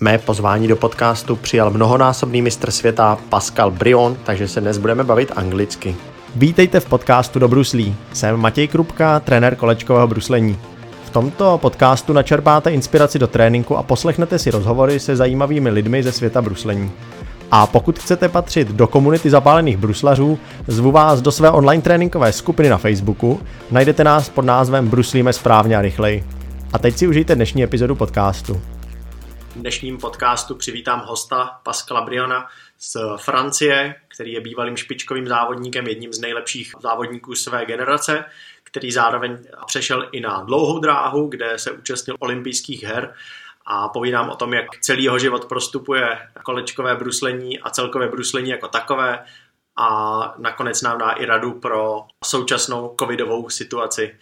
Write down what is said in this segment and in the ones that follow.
Mé pozvání do podcastu přijal mnohonásobný mistr světa Pascal Brion, takže se dnes budeme bavit anglicky. Vítejte v podcastu do Bruslí. Jsem Matěj Krupka, trenér kolečkového bruslení. V tomto podcastu načerpáte inspiraci do tréninku a poslechnete si rozhovory se zajímavými lidmi ze světa bruslení. A pokud chcete patřit do komunity zapálených bruslařů, zvu vás do své online tréninkové skupiny na Facebooku. Najdete nás pod názvem Bruslíme správně a rychleji. A teď si užijte dnešní epizodu podcastu. V dnešním podcastu přivítám hosta Pascala Briona z Francie, který je bývalým špičkovým závodníkem, jedním z nejlepších závodníků své generace, který zároveň přešel i na dlouhou dráhu, kde se účastnil olympijských her a povídám o tom, jak celý jeho život prostupuje kolečkové bruslení a celkové bruslení jako takové a nakonec nám dá i radu pro současnou covidovou situaci.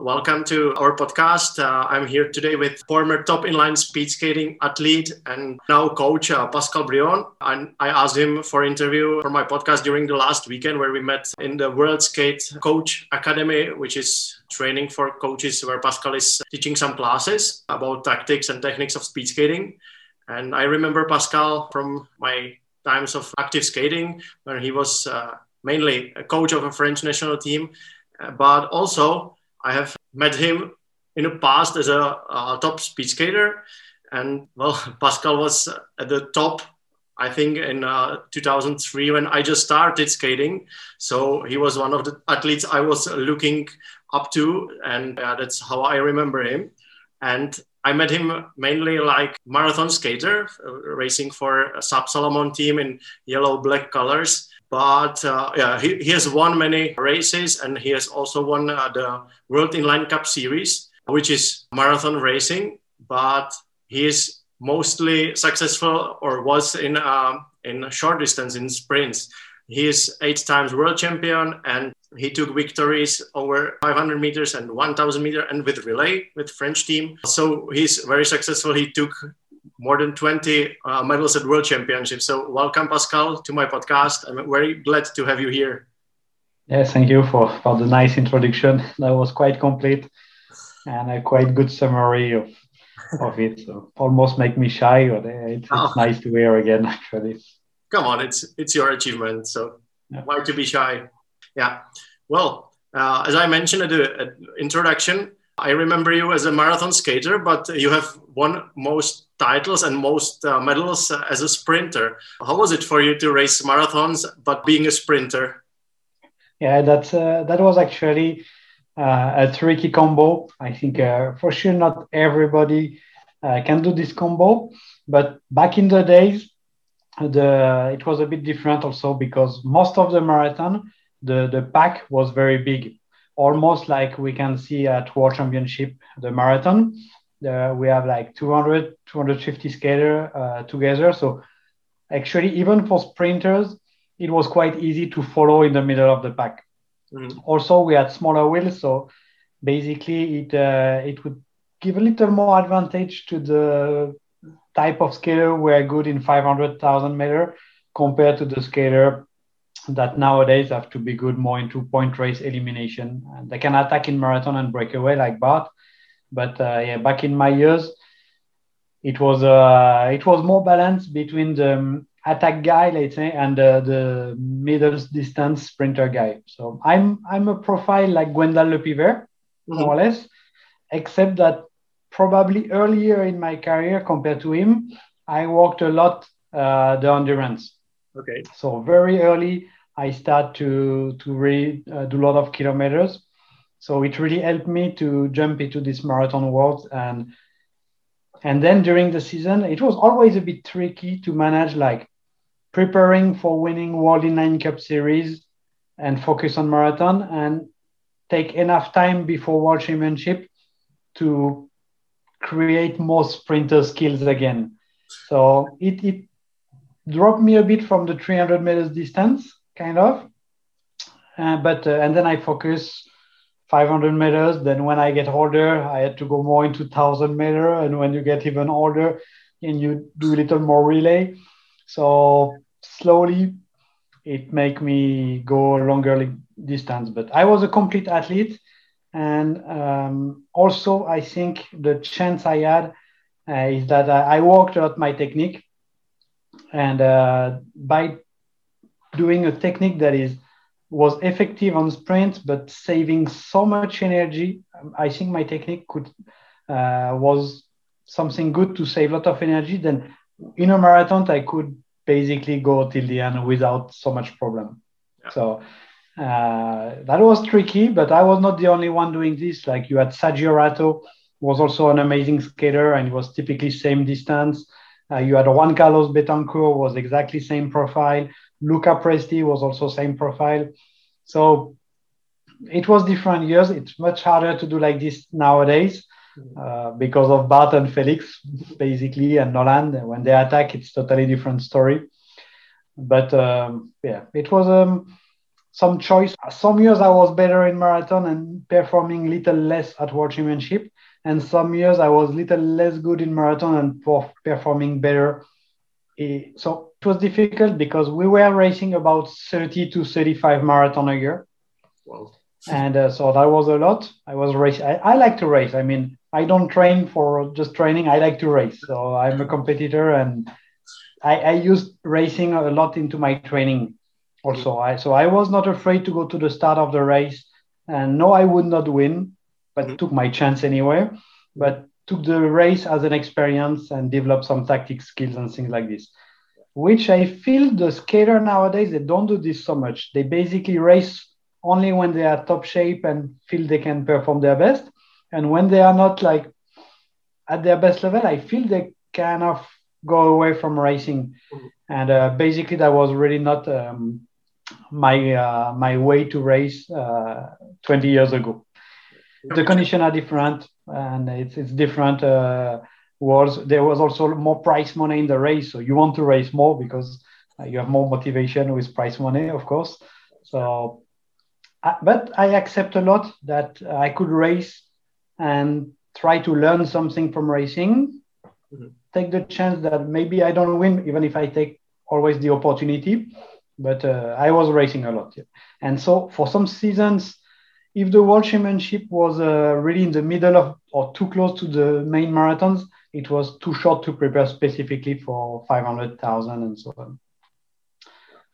Welcome to our podcast. Uh, I'm here today with former top inline speed skating athlete and now coach uh, Pascal Briand. And I asked him for interview for my podcast during the last weekend where we met in the World Skate Coach Academy, which is training for coaches where Pascal is teaching some classes about tactics and techniques of speed skating. And I remember Pascal from my times of active skating where he was uh, mainly a coach of a French national team, uh, but also I have met him in the past as a, a top speed skater. And well, Pascal was at the top, I think, in uh, 2003 when I just started skating. So he was one of the athletes I was looking up to. And uh, that's how I remember him. And I met him mainly like marathon skater, uh, racing for a Sub Salomon team in yellow black colors. But uh, yeah, he, he has won many races and he has also won uh, the World Inline Cup Series, which is marathon racing. But he is mostly successful or was in uh, in short distance in sprints. He is eight times world champion and he took victories over 500 meters and 1000 meter and with relay with French team. So he's very successful. He took more than 20 uh, medals at world championships. So welcome, Pascal, to my podcast. I'm very glad to have you here. Yes, thank you for, for the nice introduction. That was quite complete and a quite good summary of, of it. So almost make me shy, but it's, oh. it's nice to hear again, actually. Come on, it's it's your achievement. So yeah. why to be shy? Yeah. Well, uh, as I mentioned at the introduction, I remember you as a marathon skater, but you have won most titles and most uh, medals as a sprinter. How was it for you to race marathons, but being a sprinter? Yeah, that uh, that was actually uh, a tricky combo. I think uh, for sure not everybody uh, can do this combo, but back in the days, the it was a bit different also because most of the marathon, the the pack was very big almost like we can see at World Championship, the marathon. Uh, we have like 200, 250 skater uh, together. So actually, even for sprinters, it was quite easy to follow in the middle of the pack. Mm-hmm. Also, we had smaller wheels, so basically it uh, it would give a little more advantage to the type of skater who are good in 500,000 meter compared to the skater that nowadays have to be good more into point race elimination. And they can attack in marathon and breakaway like Bart, but uh, yeah, back in my years, it was uh, it was more balanced between the um, attack guy, let's say, and uh, the middle distance sprinter guy. So I'm I'm a profile like Gwendal Le Pivert, mm-hmm. more or less, except that probably earlier in my career compared to him, I worked a lot uh, the endurance. Okay. So very early, I start to to really uh, do a lot of kilometers. So it really helped me to jump into this marathon world and and then during the season it was always a bit tricky to manage like preparing for winning World Inline Cup series and focus on marathon and take enough time before World Championship to create more sprinter skills again. So it, it dropped me a bit from the 300 meters distance kind of. Uh, but uh, and then I focus 500 meters. Then when I get older, I had to go more into 1000 meter. And when you get even older, and you do a little more relay. So slowly, it make me go longer distance. But I was a complete athlete, and um, also I think the chance I had uh, is that I, I worked lot my technique, and uh, by doing a technique that is was effective on sprint but saving so much energy, I think my technique could uh, was something good to save a lot of energy. Then in a marathon, I could basically go till the end without so much problem. Yeah. So uh, that was tricky, but I was not the only one doing this. Like you had Sergio Rato, was also an amazing skater, and he was typically same distance. Uh, you had Juan Carlos Betancourt, was exactly same profile. Luca Presti was also same profile. So it was different years. It's much harder to do like this nowadays uh, because of Bart and Felix, basically, and Nolan. When they attack, it's totally different story. But um, yeah, it was um, some choice. Some years I was better in marathon and performing little less at World Championship, and some years I was little less good in marathon and performing better. So it was difficult because we were racing about 30 to 35 marathon a year. Wow. And uh, so that was a lot. I was racing. I, I like to race. I mean, I don't train for just training. I like to race. So I'm a competitor and I, I use racing a lot into my training also. I, so I was not afraid to go to the start of the race and no, I would not win, but mm-hmm. took my chance anyway. But took the race as an experience and developed some tactic skills and things like this. Which I feel the skater nowadays they don't do this so much. They basically race only when they are top shape and feel they can perform their best. And when they are not like at their best level, I feel they kind of go away from racing. Mm-hmm. And uh, basically, that was really not um, my uh, my way to race uh, 20 years ago. The conditions are different, and it's it's different. Uh, was there was also more prize money in the race, so you want to race more because uh, you have more motivation with prize money, of course. So, uh, but I accept a lot that I could race and try to learn something from racing. Mm-hmm. Take the chance that maybe I don't win, even if I take always the opportunity but uh, I was racing a lot. Yeah. And so for some seasons, if the World Championship was uh, really in the middle of or too close to the main marathons, it was too short to prepare specifically for 500,000 and so on.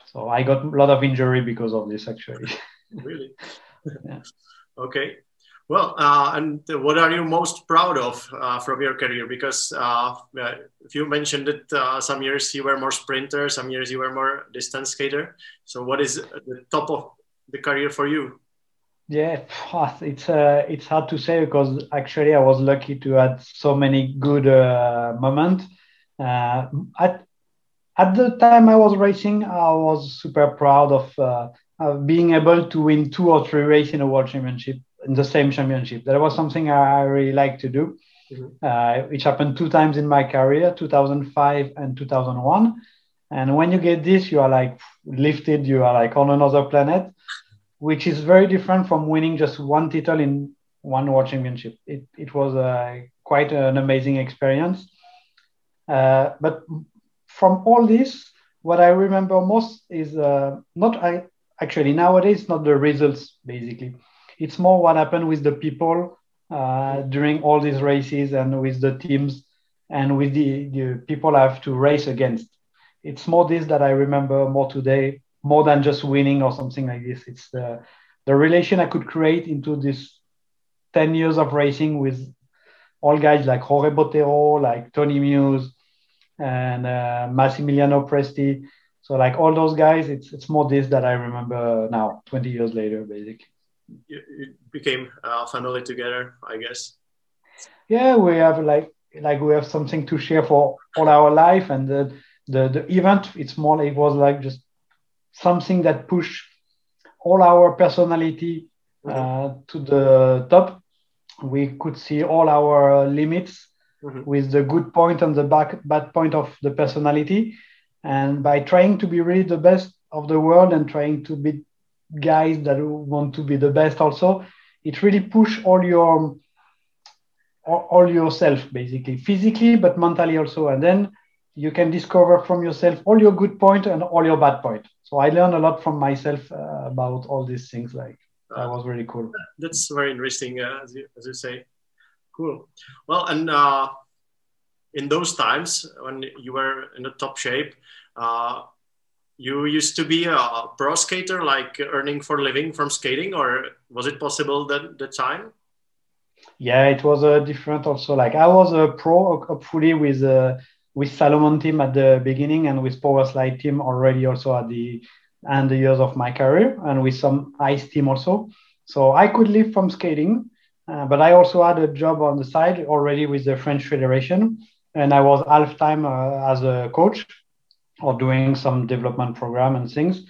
So I got a lot of injury because of this actually. really? yeah. Okay. Well, uh, and what are you most proud of uh, from your career? Because uh, if you mentioned it, uh, some years you were more sprinter, some years you were more distance skater. So, what is the top of the career for you? Yeah, it's uh, it's hard to say because actually I was lucky to have so many good uh, moments. at at the time I was racing, I was super proud of, of being able to win two or three races in a world championship in the same championship. That was something I really like to do, mm-hmm. uh, which happened two times in my career, 2005 and 2001. And when you get this, you are like lifted, you are like on another planet, which is very different from winning just one title in one world championship. It, it was uh, quite an amazing experience. Uh, but from all this, what I remember most is uh, not I actually nowadays not the results basically it's more what happened with the people uh, during all these races and with the teams and with the, the people I have to race against. It's more this that I remember more today, more than just winning or something like this. It's the, the relation I could create into this 10 years of racing with all guys like Jorge Botero, like Tony Meuse, and uh, Massimiliano Presti. So like all those guys, it's it's more this that I remember now, 20 years later, basically it became a family together, I guess. Yeah, we have like like we have something to share for all our life, and the the, the event it's more it was like just something that pushed all our personality mm-hmm. uh, to the top. We could see all our limits mm-hmm. with the good point and the back, bad point of the personality. And by trying to be really the best of the world and trying to be guys that want to be the best also it really push all your all yourself basically physically but mentally also and then you can discover from yourself all your good point and all your bad point. So i learned a lot from myself uh, about all these things like that was really cool. That's very interesting uh, as, you, as you say. Cool. Well and uh, in those times when you were in the top shape, uh, you used to be a pro skater, like earning for living from skating, or was it possible that the time? Yeah, it was a uh, different also. Like I was a pro hopefully with uh, with Salomon team at the beginning and with Power Slide team already also at the end the years of my career and with some ice team also. So I could live from skating, uh, but I also had a job on the side already with the French Federation, and I was half time uh, as a coach or doing some development program and things.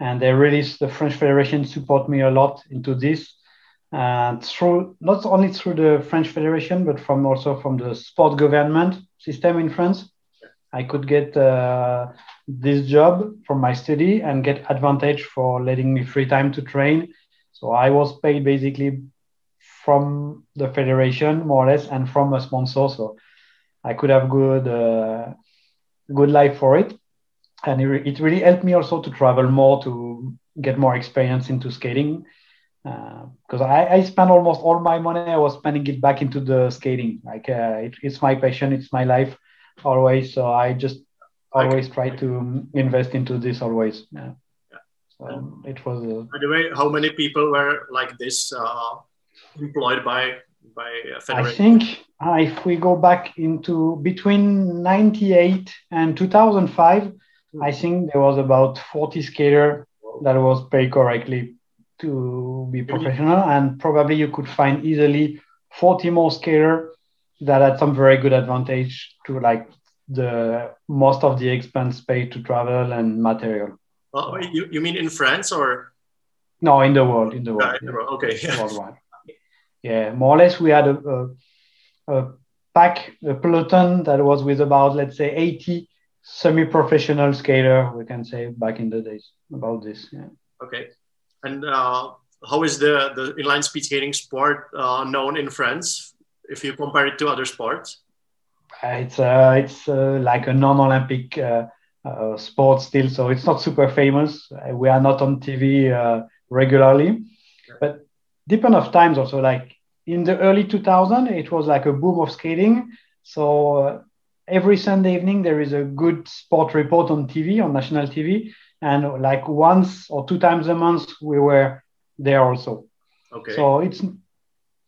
And they really, the French Federation support me a lot into this. And through not only through the French Federation, but from also from the sport government system in France, I could get uh, this job from my study and get advantage for letting me free time to train. So I was paid basically from the federation more or less and from a sponsor. So I could have good uh, good life for it and it, it really helped me also to travel more to get more experience into skating because uh, I, I spent almost all my money i was spending it back into the skating. Like uh, it, it's my passion it's my life always. So i just always okay. try to invest into this always. Yeah, yeah. so it was uh, by the way how many people were like this uh, employed by by federation i think uh, if we go back into between 98 and 2005 I think there was about 40 skater that was paid correctly to be professional, and probably you could find easily 40 more skater that had some very good advantage to like the most of the expense paid to travel and material. Oh, you, you mean in France or? No, in the world, in the world. Yeah, in the world. Okay. Yeah. Worldwide. Yeah, more or less we had a, a, a pack, a peloton that was with about, let's say, 80 semi-professional skater, we can say back in the days about this. Yeah. Okay, and uh, how is the the inline speed skating sport uh, known in France if you compare it to other sports? Uh, it's uh, it's uh, like a non-Olympic uh, uh, sport still, so it's not super famous. We are not on TV regularly, okay. but depend of times also. Like in the early 2000, it was like a boom of skating. So every Sunday evening there is a good sport report on TV on national TV, and like once or two times a month we were there also. Okay. So it's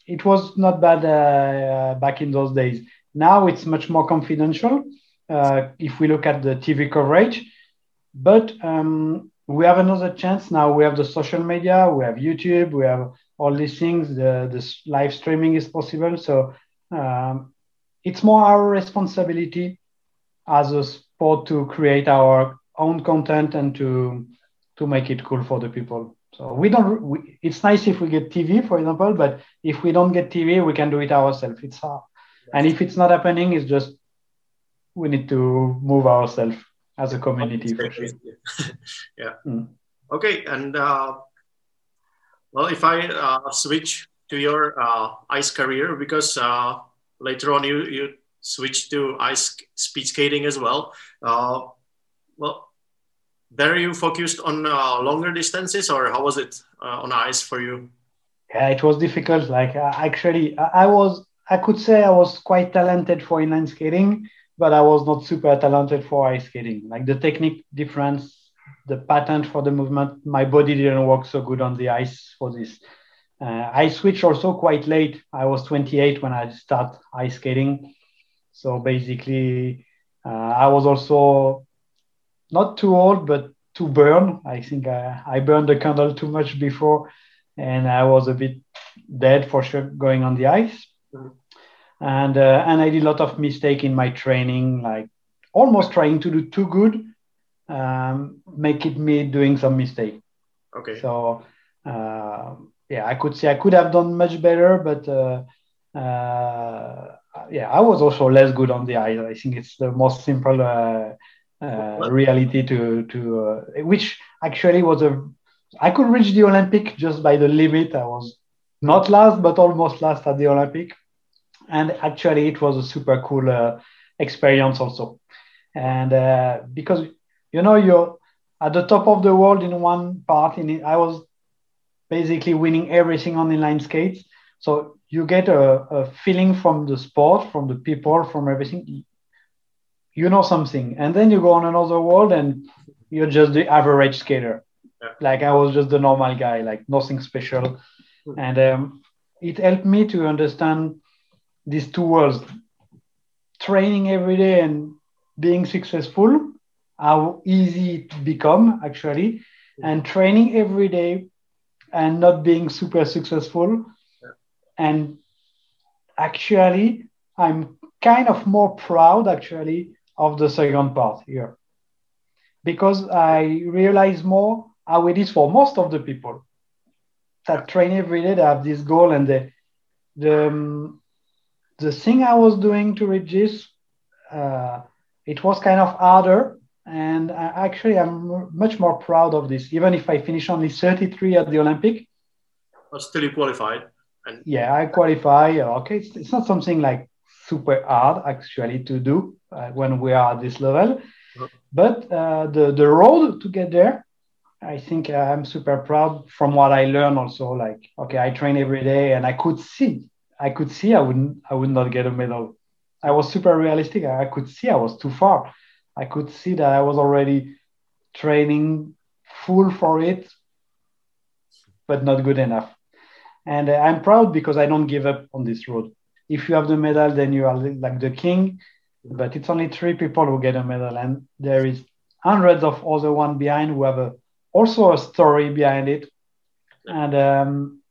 it was not bad uh, back in those days. Now it's much more confidential uh, if we look at the TV coverage, but um, we have another chance now. We have the social media, we have YouTube, we have all these things. The, the live streaming is possible. So um, it's more our responsibility as a sport to create our own content and to to make it cool for the people. So we don't. We, it's nice if we get TV, for example, but if we don't get TV, we can do it ourselves. It's hard, and if it's not happening, it's just we need to move ourselves as a community. For sure. yeah. Mm. Okay, and uh, well, if I uh, switch to your uh, ice career, because uh, later on you you switch to ice speed skating as well. Well, there you focused on uh, longer distances, or how was it uh, on ice for you? Yeah, it was difficult. Like uh, actually, I was I could say I was quite talented for inline skating, but I was not super talented for ice skating. Like the technique difference, the pattern for the movement, my body didn't work so good on the ice for this. Uh, I switched also quite late. I was 28 when I start ice skating. So basically, uh, I was also not too old, but too burn. I think I, I burned the candle too much before, and I was a bit dead for sure going on the ice. And uh, and I did a lot of mistake in my training, like almost trying to do too good, um, make it me doing some mistake. Okay. So. Uh, yeah, I could say I could have done much better, but uh, uh, yeah, I was also less good on the ice. I think it's the most simple uh, uh reality to to uh, which actually was a I could reach the Olympic just by the limit. I was not last, but almost last at the Olympic, and actually it was a super cool uh, experience also. And because you know you're at the top of the world in one part, in it, I was basically winning everything on inline skates. So you get a, a, feeling from the sport, from the people, from everything. You know something, and then you go on another world and you're just the average skater. Yeah. Like I was just the normal guy, like nothing special, mm. and um, it helped me to understand these two worlds: training every day and being successful. How easy it become actually, mm. and training every day and not being super successful, yeah. and actually I'm kind of more proud actually of the second part here because I realize more how it is for most of the people that train every day. They have this goal, and the the um, the thing I was doing to reach this, uh, it was kind of harder. And I, actually, I'm much more proud of this. Even if I finish only 33 at the Olympic, but still you qualified. And yeah, I qualify. Okay, it's, it's not something like super hard actually to do uh, when we are at this level. Uh-huh. But uh, the the road to get there, I think I'm super proud from what I learned. Also, like okay, I train every day, and I could see, I could see I wouldn't, I would not get a medal. I was super realistic. I could see I was too far. I could see that I was already training full for it, but not good enough. And uh, I'm proud because I don't give up on this road. If you have the medal, then you are like the king. But it's only three people who get a medal, and there is hundreds of other one behind who have a, also a story behind it. And um,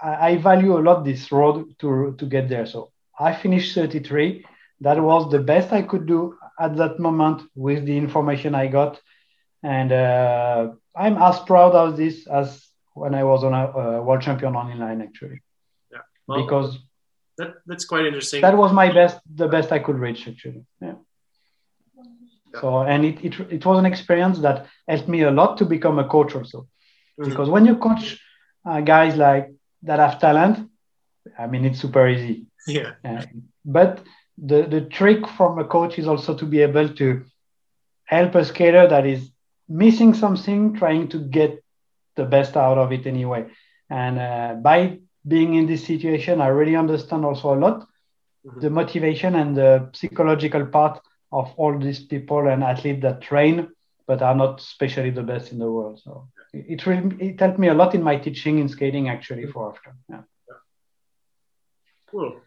I, I value a lot this road to to get there. So I finished 33. That was the best I could do at that moment with the information I got, and uh, I'm as proud of this as when I was on a, a world champion on inline actually. Yeah. Well, because that, that's quite interesting. That was my best, the best I could reach actually. Yeah. yeah. So and it, it it was an experience that helped me a lot to become a coach also, mm-hmm. because when you coach uh, guys like that have talent, I mean it's super easy. Yeah. Uh, but the the trick from a coach is also to be able to help a skater that is missing something, trying to get the best out of it anyway. And uh, by being in this situation, I really understand also a lot mm-hmm. the motivation and the psychological part of all these people and athletes that train but are not especially the best in the world. So it really it helped me a lot in my teaching in skating actually for after. Yeah. Cool.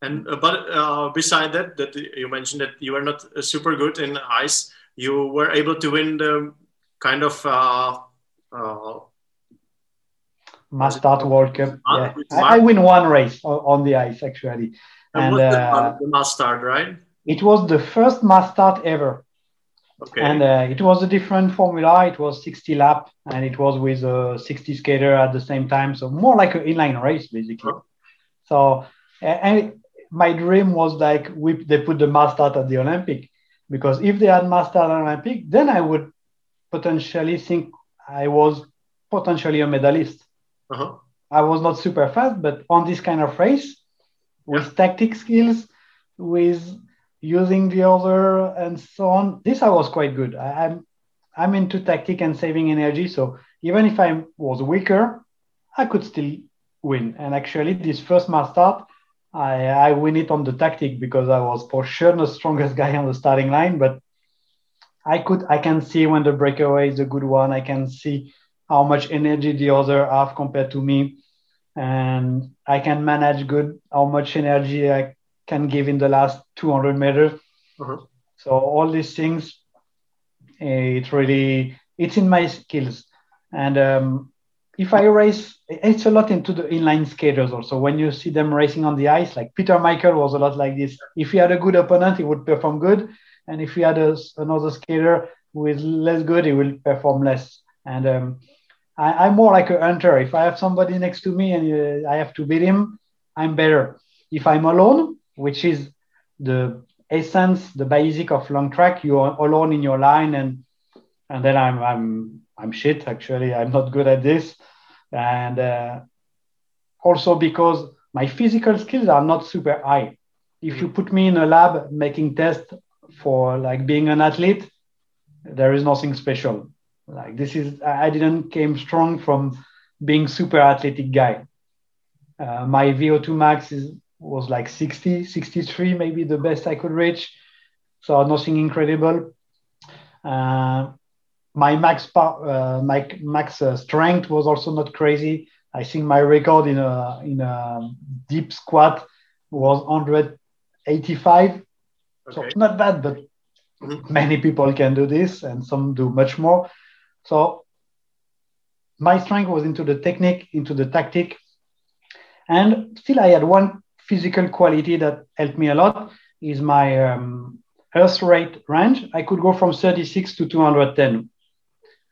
And uh, but uh, beside that, that you mentioned that you were not uh, super good in ice. You were able to win the kind of uh, uh, mass start World Cup. Yeah. I, I, win one race on, the ice actually. And, and uh, the right? It was the first mass start ever. Okay. And uh, it was a different formula. It was 60 lap, and it was with a 60 skater at the same time. So more like an inline race, basically. So, and my dream was like we, they put the mass start at the Olympic, because if they had mass start at Olympic, then I would potentially think I was potentially a medalist. Uh-huh. I was not super fast, but on this kind of race, with yeah. tactic skills, with using the other and so on, this I was quite good. I, I'm I'm into tactic and saving energy, so even if I was weaker, I could still win. And actually, this first mass start, I, I win it on the tactic because I was for sure the strongest guy on the starting line. But I could I can see when the breakaway is a good one. I can see how much energy the other have compared to me. And i can manage good how much energy i can give in the last 200 meters. Uh-huh. so all these things it really it's in my skills. And um, if i race it's a lot into the inline skaters also. When you see them racing on the ice like peter michael was a lot like this. If he had a good opponent he would perform good. And if he had a, another skater who is less good he will perform less and um, I, am more like a hunter. If I have somebody next to me and uh, I have to beat him, I'm better. If I'm alone, which is the essence, the basic of long track, you're alone in your line, and and then I'm I'm I'm shit. Actually, I'm not good at this, and uh, also because my physical skills are not super high. If you put me in a lab making tests for like being an athlete, there is nothing special like this is I didn't came strong from being super athletic guy. Uh, my VO2 max is was like 60, 63, maybe the best I could reach. so nothing incredible. Uh, my max uh, my max uh, strength was also not crazy. I think my record in a in a deep squat was 185. Okay. So not bad, but mm-hmm. many people can do this, and some do much more. So my strength was into the technique, into the tactic, and still I had one physical quality that helped me a lot is my um, heart rate range. I could go from 36 to 210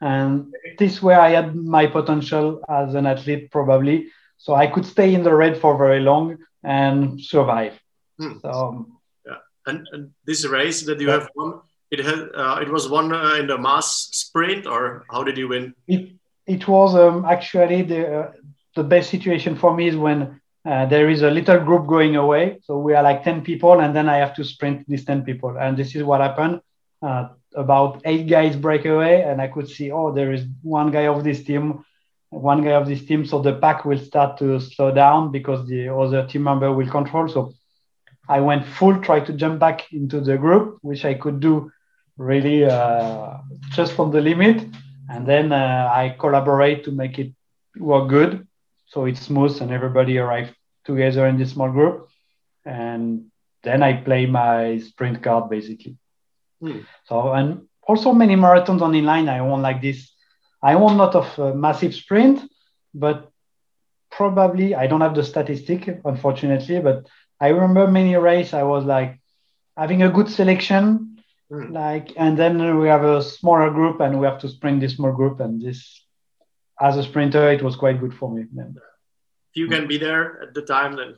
and this is where I had my potential as an athlete probably. So I could stay in the red for very long and survive. Hmm. So yeah, and, and, this race that you yeah. have won, it had uh, it was won uh, in the mass sprint, or how did you win? It it was um, actually the uh, the best situation for me is when uh, there is a little group going away. So we are like 10 people, and then I have to sprint these 10 people. And this is what happened. Uh, about eight guys break away, and I could see, oh, there is one guy of this team, one guy of this team. So the pack will start to slow down because the other team member will control. So I went full, try to jump back into the group, which I could do really uh, just from the limit. And then uh, I collaborate to make it work good. So it's smooth and everybody arrived together in this small group. And then I play my sprint card basically. Mm. So, and also many marathons on inline, I won like this. I won not of uh, massive sprint, but probably I don't have the statistic, unfortunately, but I remember many race I was like having a good selection, mm. like, and then we have a smaller group and we have to sprint this small group. And this, as a sprinter, it was quite good for me. Then. If you can be there at the time, then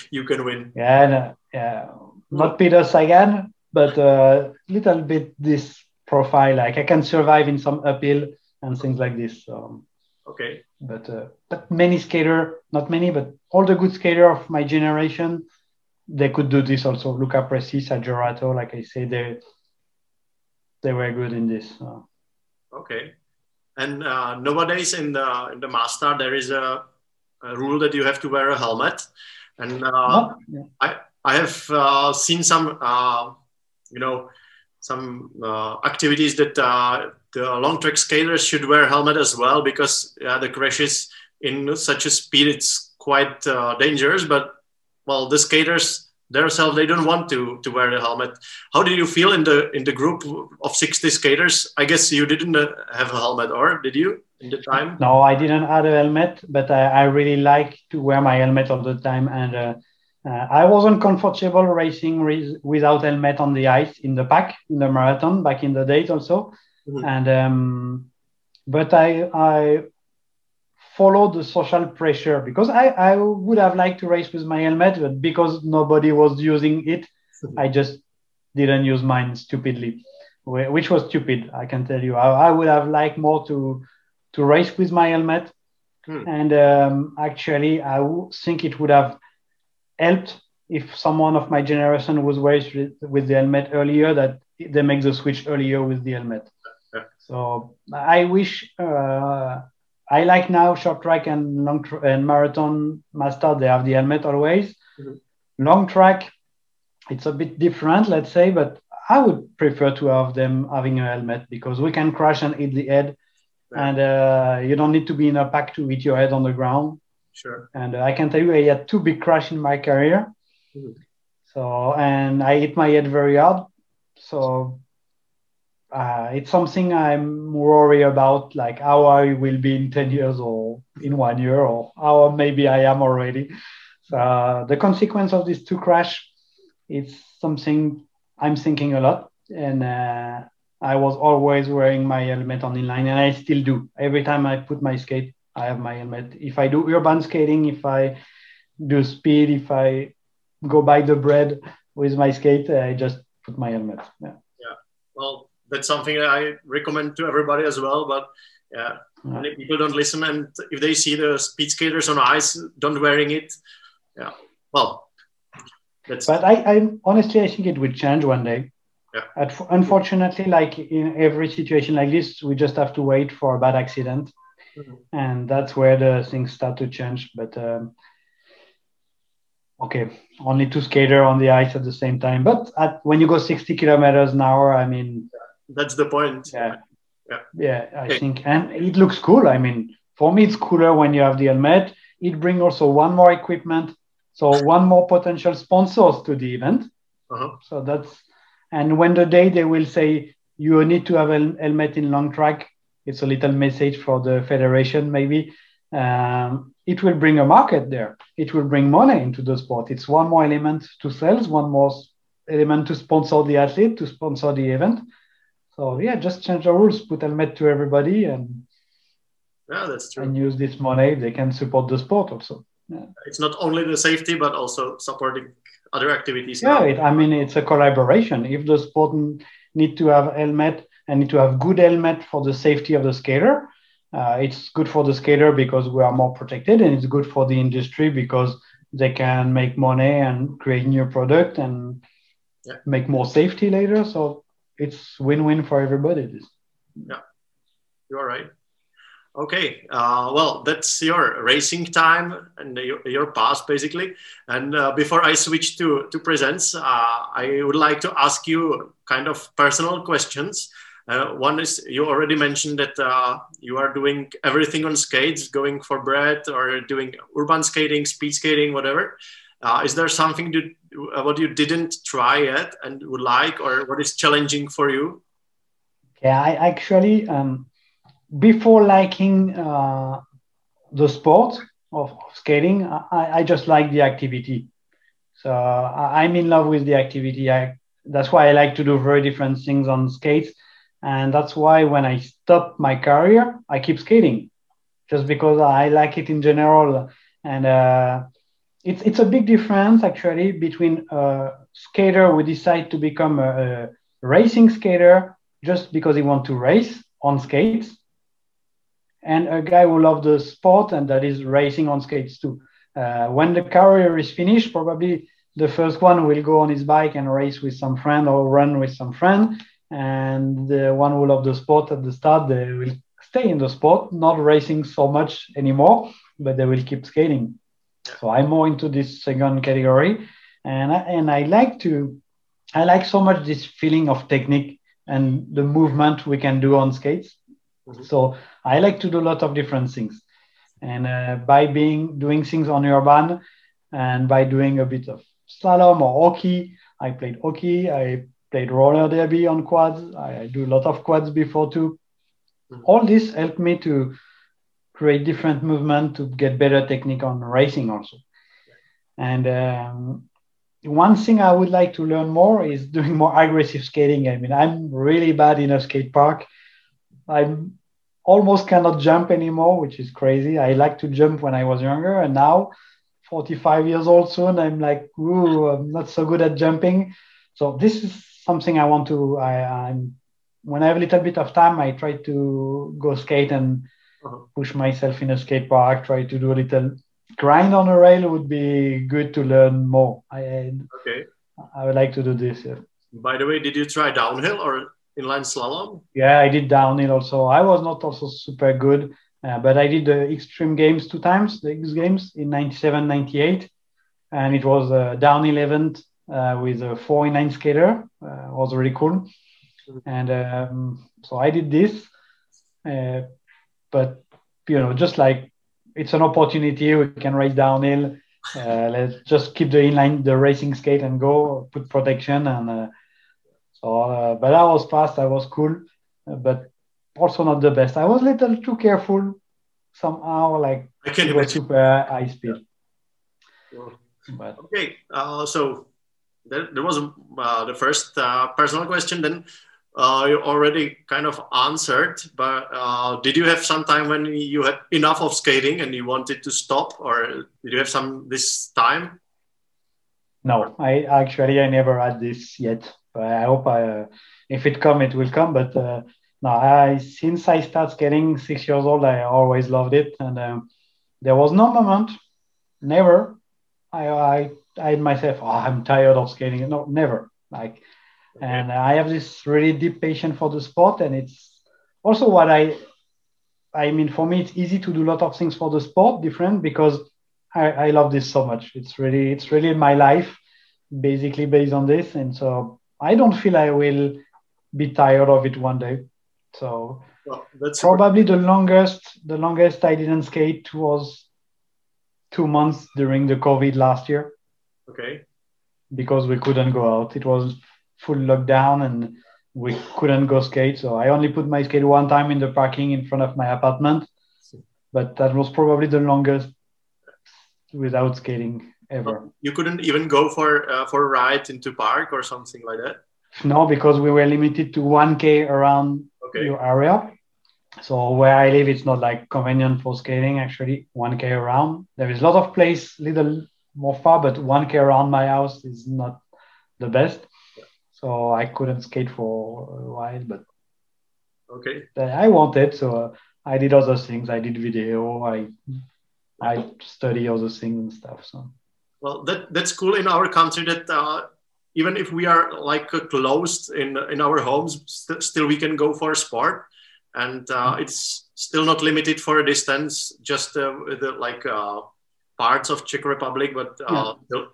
you can win. Yeah, no, yeah. Not Peter Sagan, but a uh, little bit this profile. Like I can survive in some uphill and things like this. So, okay. But uh, but many skater, not many, but all the good skater of my generation, they could do this also. Luca Presti, Giorato, like I say, they they were good in this. So. Okay. And uh, nowadays in the in the master there is a, a, rule that you have to wear a helmet, and uh, yeah. I I have uh, seen some uh, you know some uh, activities that uh, the long track skaters should wear helmet as well because the crashes in such a speed it's quite uh, dangerous but well the skaters themselves they don't want to to wear the helmet. How did you feel in the in the group of 60 skaters? I guess you didn't uh, have a helmet or did you in the time? No i didn't have a helmet but i, I really like to wear my helmet all the time and uh, uh, I wasn't comfortable racing without helmet on the ice in the pack in the marathon back in the days also, mm-hmm. and um, but I I followed the social pressure because I I would have liked to race with my helmet, but because nobody was using it, mm-hmm. I just didn't use mine stupidly, which was stupid. I can tell you. I, I would have liked more to to race with my helmet, mm. and um, actually I w- think it would have helped if someone of my generation was raised with the helmet earlier that they make the switch earlier with the helmet. Yeah. So I wish uh, I like now short track and long tra- and marathon master they have the helmet always. Mm-hmm. Long track it's a bit different, let's say, but I would prefer to have them having a helmet because we can crash and hit the head, yeah. and uh, you don't need to be in a pack to hit your head on the ground. Sure. And I can tell you, I had two big crash in my career. Mm-hmm. So, and I hit my head very hard. So, uh, it's something I'm worried about, like how I will be in 10 years or in one year, or how maybe I am already. So, uh, the consequence of these two crash, it's something I'm thinking a lot. And uh, I was always wearing my helmet on inline, and I still do. Every time I put my skate I have my helmet. If I do urban skating, if I do speed, if I go buy the bread with my skate, I just put my helmet. Yeah. Yeah. Well, that's something I recommend to everybody as well. But yeah, many people don't listen, and if they see the speed skaters on ice, don't wearing it, yeah. Well, that's. But I, I honestly, I think it will change one day. Yeah. Unfortunately, like in every situation like this, we just have to wait for a bad accident mm-hmm. and that's where the things start to change. But um, okay, only two skater on the ice at the same time. But at, when you go 60 kilometers an hour, I mean, that's the point. Yeah, yeah, yeah I okay. think, and it looks cool. I mean, for me, it's cooler when you have the helmet. It brings also one more equipment, so one more potential sponsors to the event. Uh-huh. So that's, and when the day they will say you need to have a helmet in long track, it's a little message for the federation maybe. Um, it will bring a market there. It will bring money into the sport. It's one more element to sales, one more element to sponsor the athlete, to sponsor the event. So yeah, just change the rules, put helmet to everybody, and yeah, that's true. And use this money, they can support the sport also. Yeah. It's not only the safety, but also supporting other activities. Yeah, it, I mean it's a collaboration. If the sport need to have helmet and need to have good helmet for the safety of the skater, uh, it's good for the skater because we are more protected, and it's good for the industry because they can make money and create new product and yeah. make more safety later. So it's win-win for everybody. Yeah, you are right. Okay, uh, well, that's your racing time and your, your past, basically. And uh, before I switch to, to presents, uh, I would like to ask you kind of personal questions. Uh, one is you already mentioned that uh, you are doing everything on skates, going for bread or doing urban skating, speed skating, whatever. Uh, is there something that, what you didn't try yet and would like, or what is challenging for you? Yeah, I actually. Um before liking uh, the sport of, of skating, I, I, just like the activity. So I, am in love with the activity. I, that's why I like to do very different things on skates. And that's why when I stop my career, I keep skating just because I like it in general. And uh, it's, it's a big difference actually between a skater who decide to become a, a racing skater just because he want to race on skates and a guy who loves the sport and that is racing on skates too. Uh, when the career is finished, probably the first one will go on his bike and race with some friend or run with some friend. And the one who loves the sport at the start, they will stay in the sport, not racing so much anymore, but they will keep skating. So I'm more into this second category. And I, and I like to, I like so much this feeling of technique and the movement we can do on skates. Mm-hmm. So I like to do a lot of different things. And uh, by being doing things on urban and by doing a bit of slalom or hockey, I played hockey, I played roller derby on quads, I, I do a lot of quads before too. Mm-hmm. All this helped me to create different movement to get better technique on racing also. And um, one thing I would like to learn more is doing more aggressive skating. I mean, I'm really bad in a skate park. I'm almost cannot jump anymore, which is crazy. I like to jump when I was younger, and now, 45 years old soon, I'm like, ooh, I'm not so good at jumping. So this is something I want to. I, I'm when I have a little bit of time, I try to go skate and. Push myself in a skate park. Try to do a little grind on a rail would be good to learn more. I okay. I would like to do this. Yeah. By the way, did you try downhill or inline slalom? Yeah, I did downhill also. I was not also super good, uh, but I did the extreme games two times, the X Games in 97, 98. And it was a downhill event uh, with a 4 in 9 skater. Uh, was really cool. And um, so I did this. But, you know, just like it's an opportunity, we can race downhill. Uh, let's just keep the inline, the racing skate and go, put protection and uh, so, uh, but I was fast, I was cool, but also not the best. I was a little too careful somehow, like I can imagine. super high speed. But, okay, uh, so there, there was uh, the first uh, personal question. Then uh, you already kind of answered, but did you have some time when you had enough of skating and you wanted to stop, or did you have some this time? No, I actually I never had this yet. I hope I, uh, if it come, it will come. But uh, no, I since I start skating six years old, I always loved it, and um, there was no moment, never. I I I myself, oh, I'm tired of skating. No, never. Like, okay. and I have this really deep passion for the sport, and it's also what I. I mean, for me, it's easy to do a lot of things for the sport, different because I, I love this so much. It's really it's really my life, basically based on this, and so I don't feel I will be tired of it one day. So well, that's probably the longest the longest I didn't skate was two months during the COVID last year. Okay. Because we couldn't go out. It was full lockdown and we couldn't go skate. So I only put my skate one time in the parking in front of my apartment. But that was probably the longest without skating ever. You couldn't even go for uh, for a ride into park or something like that. No, because we were limited to one k around okay. your area. So where I live, it's not like convenient for skating. Actually, one k around. There is a lot of place, little more far, but one k around my house is not the best. So I couldn't skate for a while, but okay, I wanted. So I did other things. I did video. I I study other things and stuff. So well, that that's cool in our country that. Uh, even if we are like uh, closed in in our homes, st- still we can go for a sport, and uh, mm-hmm. it's still not limited for a distance. Just uh, the like uh, parts of Czech Republic, but uh, yeah.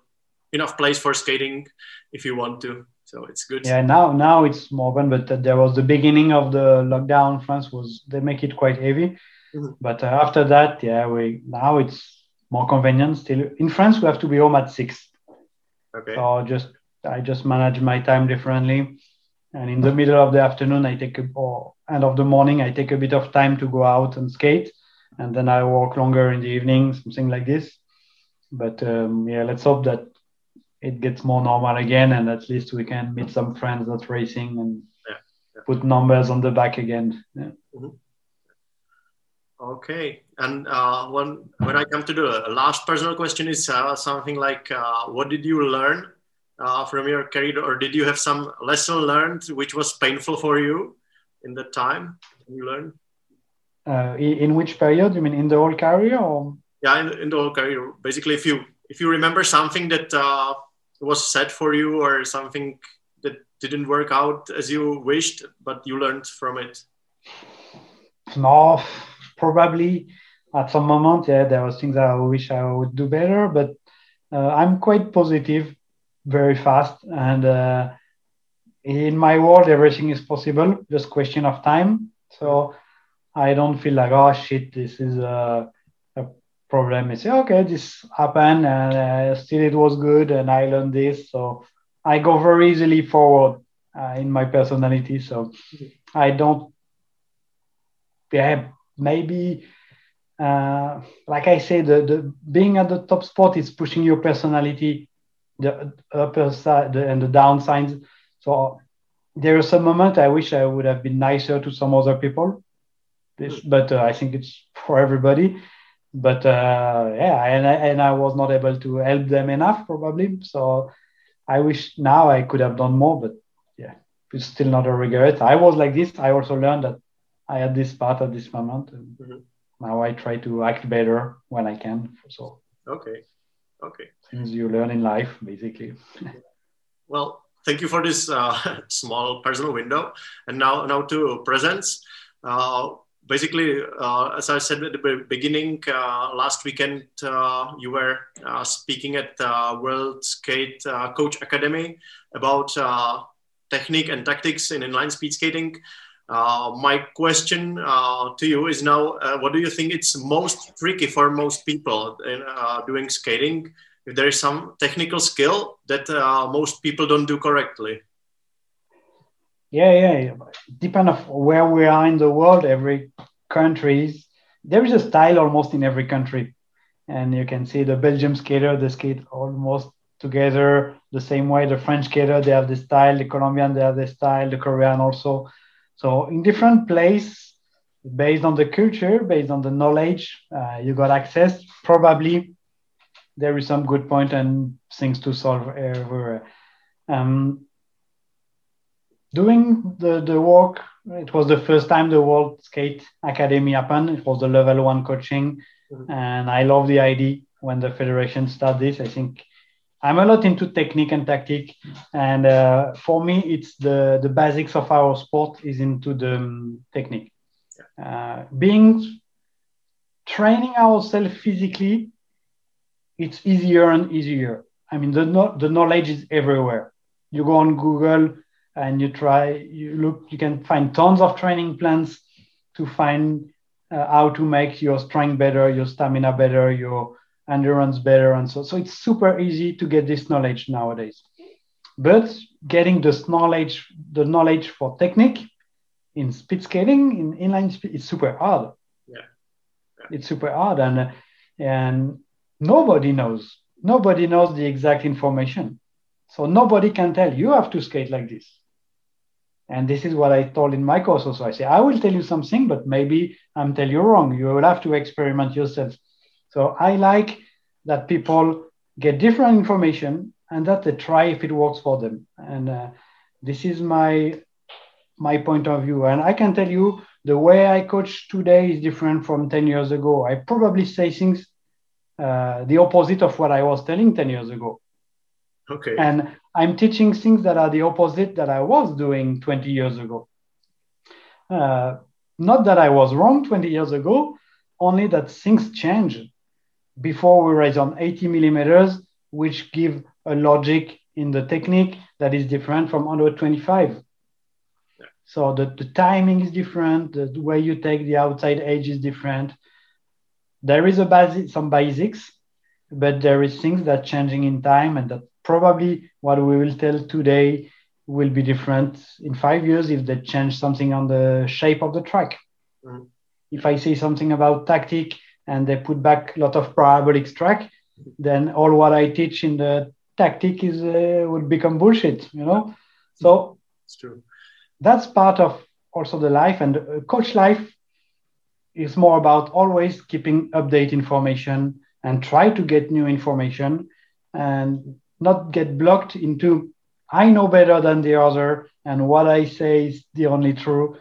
enough place for skating if you want to. So it's good. Yeah, now now it's more open, but there was the beginning of the lockdown. France was they make it quite heavy, mm-hmm. but uh, after that, yeah, we now it's more convenient. Still in France, we have to be home at six. Okay. So just I just manage my time differently, and in the middle of the afternoon, I take a or end of the morning, I take a bit of time to go out and skate, and then I work longer in the evening, something like this. But um, yeah, let's hope that it gets more normal again, and at least we can meet some friends that's racing and yeah, yeah. put numbers on the back again. Yeah. Mm-hmm. Okay, and uh, when when I come to the last personal question is uh, something like, uh, what did you learn uh, from your career, or did you have some lesson learned which was painful for you in the time you learned? Uh, in which period? You mean in the whole career, or? Yeah, in, in the whole career. Basically, if you if you remember something that uh, was set for you or something that didn't work out as you wished, but you learned from it? No, probably at some moment, yeah, there was things I wish I would do better, but uh, I'm quite positive very fast. And uh, in my world, everything is possible, just question of time. So I don't feel like, oh shit, this is a problem. Is okay this happened and uh, still it was good and i learned this. So i go very easily forward uh, in my personality. So i don't yeah maybe uh, like i say the, the being at the top spot is pushing your personality the upper side the, and the downsides so there is a moment i wish i would have been nicer to some other people this, but uh, i think it's for everybody but uh, yeah, and I, and I was not able to help them enough probably. So I wish now I could have done more, but yeah, it's still not a regret. I was like this. I also learned that I had this part at this moment, and mm-hmm. now I try to act better when I can. So okay, okay. Things you learn in life, basically. well, thank you for this uh, small personal window, and now now to presents. Uh, basically, uh, as I said at the beginning, uh, last weekend uh, you were uh, speaking at the World Skate uh, Coach Academy about uh, technique and tactics in inline speed skating. my question to you is now: What do you think it's most tricky for most people in doing skating? If there is some technical skill that most people don't do correctly. Yeah, yeah. Depend of where we are in the world, every countries, there is a style almost in every country. And you can see the Belgium skater, they skate almost together the same way. The French skater, they have the style. The Colombian, they have the style. The Korean also. So in different place, based on the culture, based on the knowledge, uh, you got access. Probably there is some good point and things to solve everywhere. Um, doing the, the work, it was the first time the World Skate Academy happened. It was the level one coaching. Mm-hmm. And I love the idea when the federation started this. I think I'm a lot into technique and tactic. And uh, for me, it's the, the basics of our sport is into the um, technique. Uh, being training ourselves physically it's easier and easier. I mean, the, no, the knowledge is everywhere. You go on Google and you try, you look, you can find tons of training plans to find uh, how to make your strength better, your stamina better, your endurance better, and so so it's super easy to get this knowledge nowadays. But getting this knowledge, the knowledge for technique in speed skating, in inline speed, it's super hard. Yeah. yeah. It's super hard, and and nobody knows. Nobody knows the exact information. So nobody can tell you have to skate like this. And this is what I told in my course also. I say, I will tell you something, but maybe I'm tell you wrong. You will have to experiment yourself. So I like that people get different information and that they try if it works for them. And uh, this is my my point of view. And I can tell you the way I coach today is different from 10 years ago. I probably say things uh, the opposite of what I was telling 10 years ago. Okay. And I'm teaching things that are the opposite that I was doing 20 years ago. Uh, not that I was wrong 20 years ago, only that things change. Before we raise on 80 millimeters, which give a logic in the technique that is different from 125. Yeah. So the, the timing is different, the, the way you take the outside edge is different. There is a basic, some basics, but there is things that changing in time and that probably what we will tell today will be different in five years if they change something on the shape of the track. Mm. If I say something about tactic and they put back a lot of parabolic track, then all what I teach in the tactic is uh, would become bullshit, you know. So it's true. That's part of also the life and uh, coach life is more about always keeping update information and try to get new information and not get blocked into I know better than the other and what I say is the only true.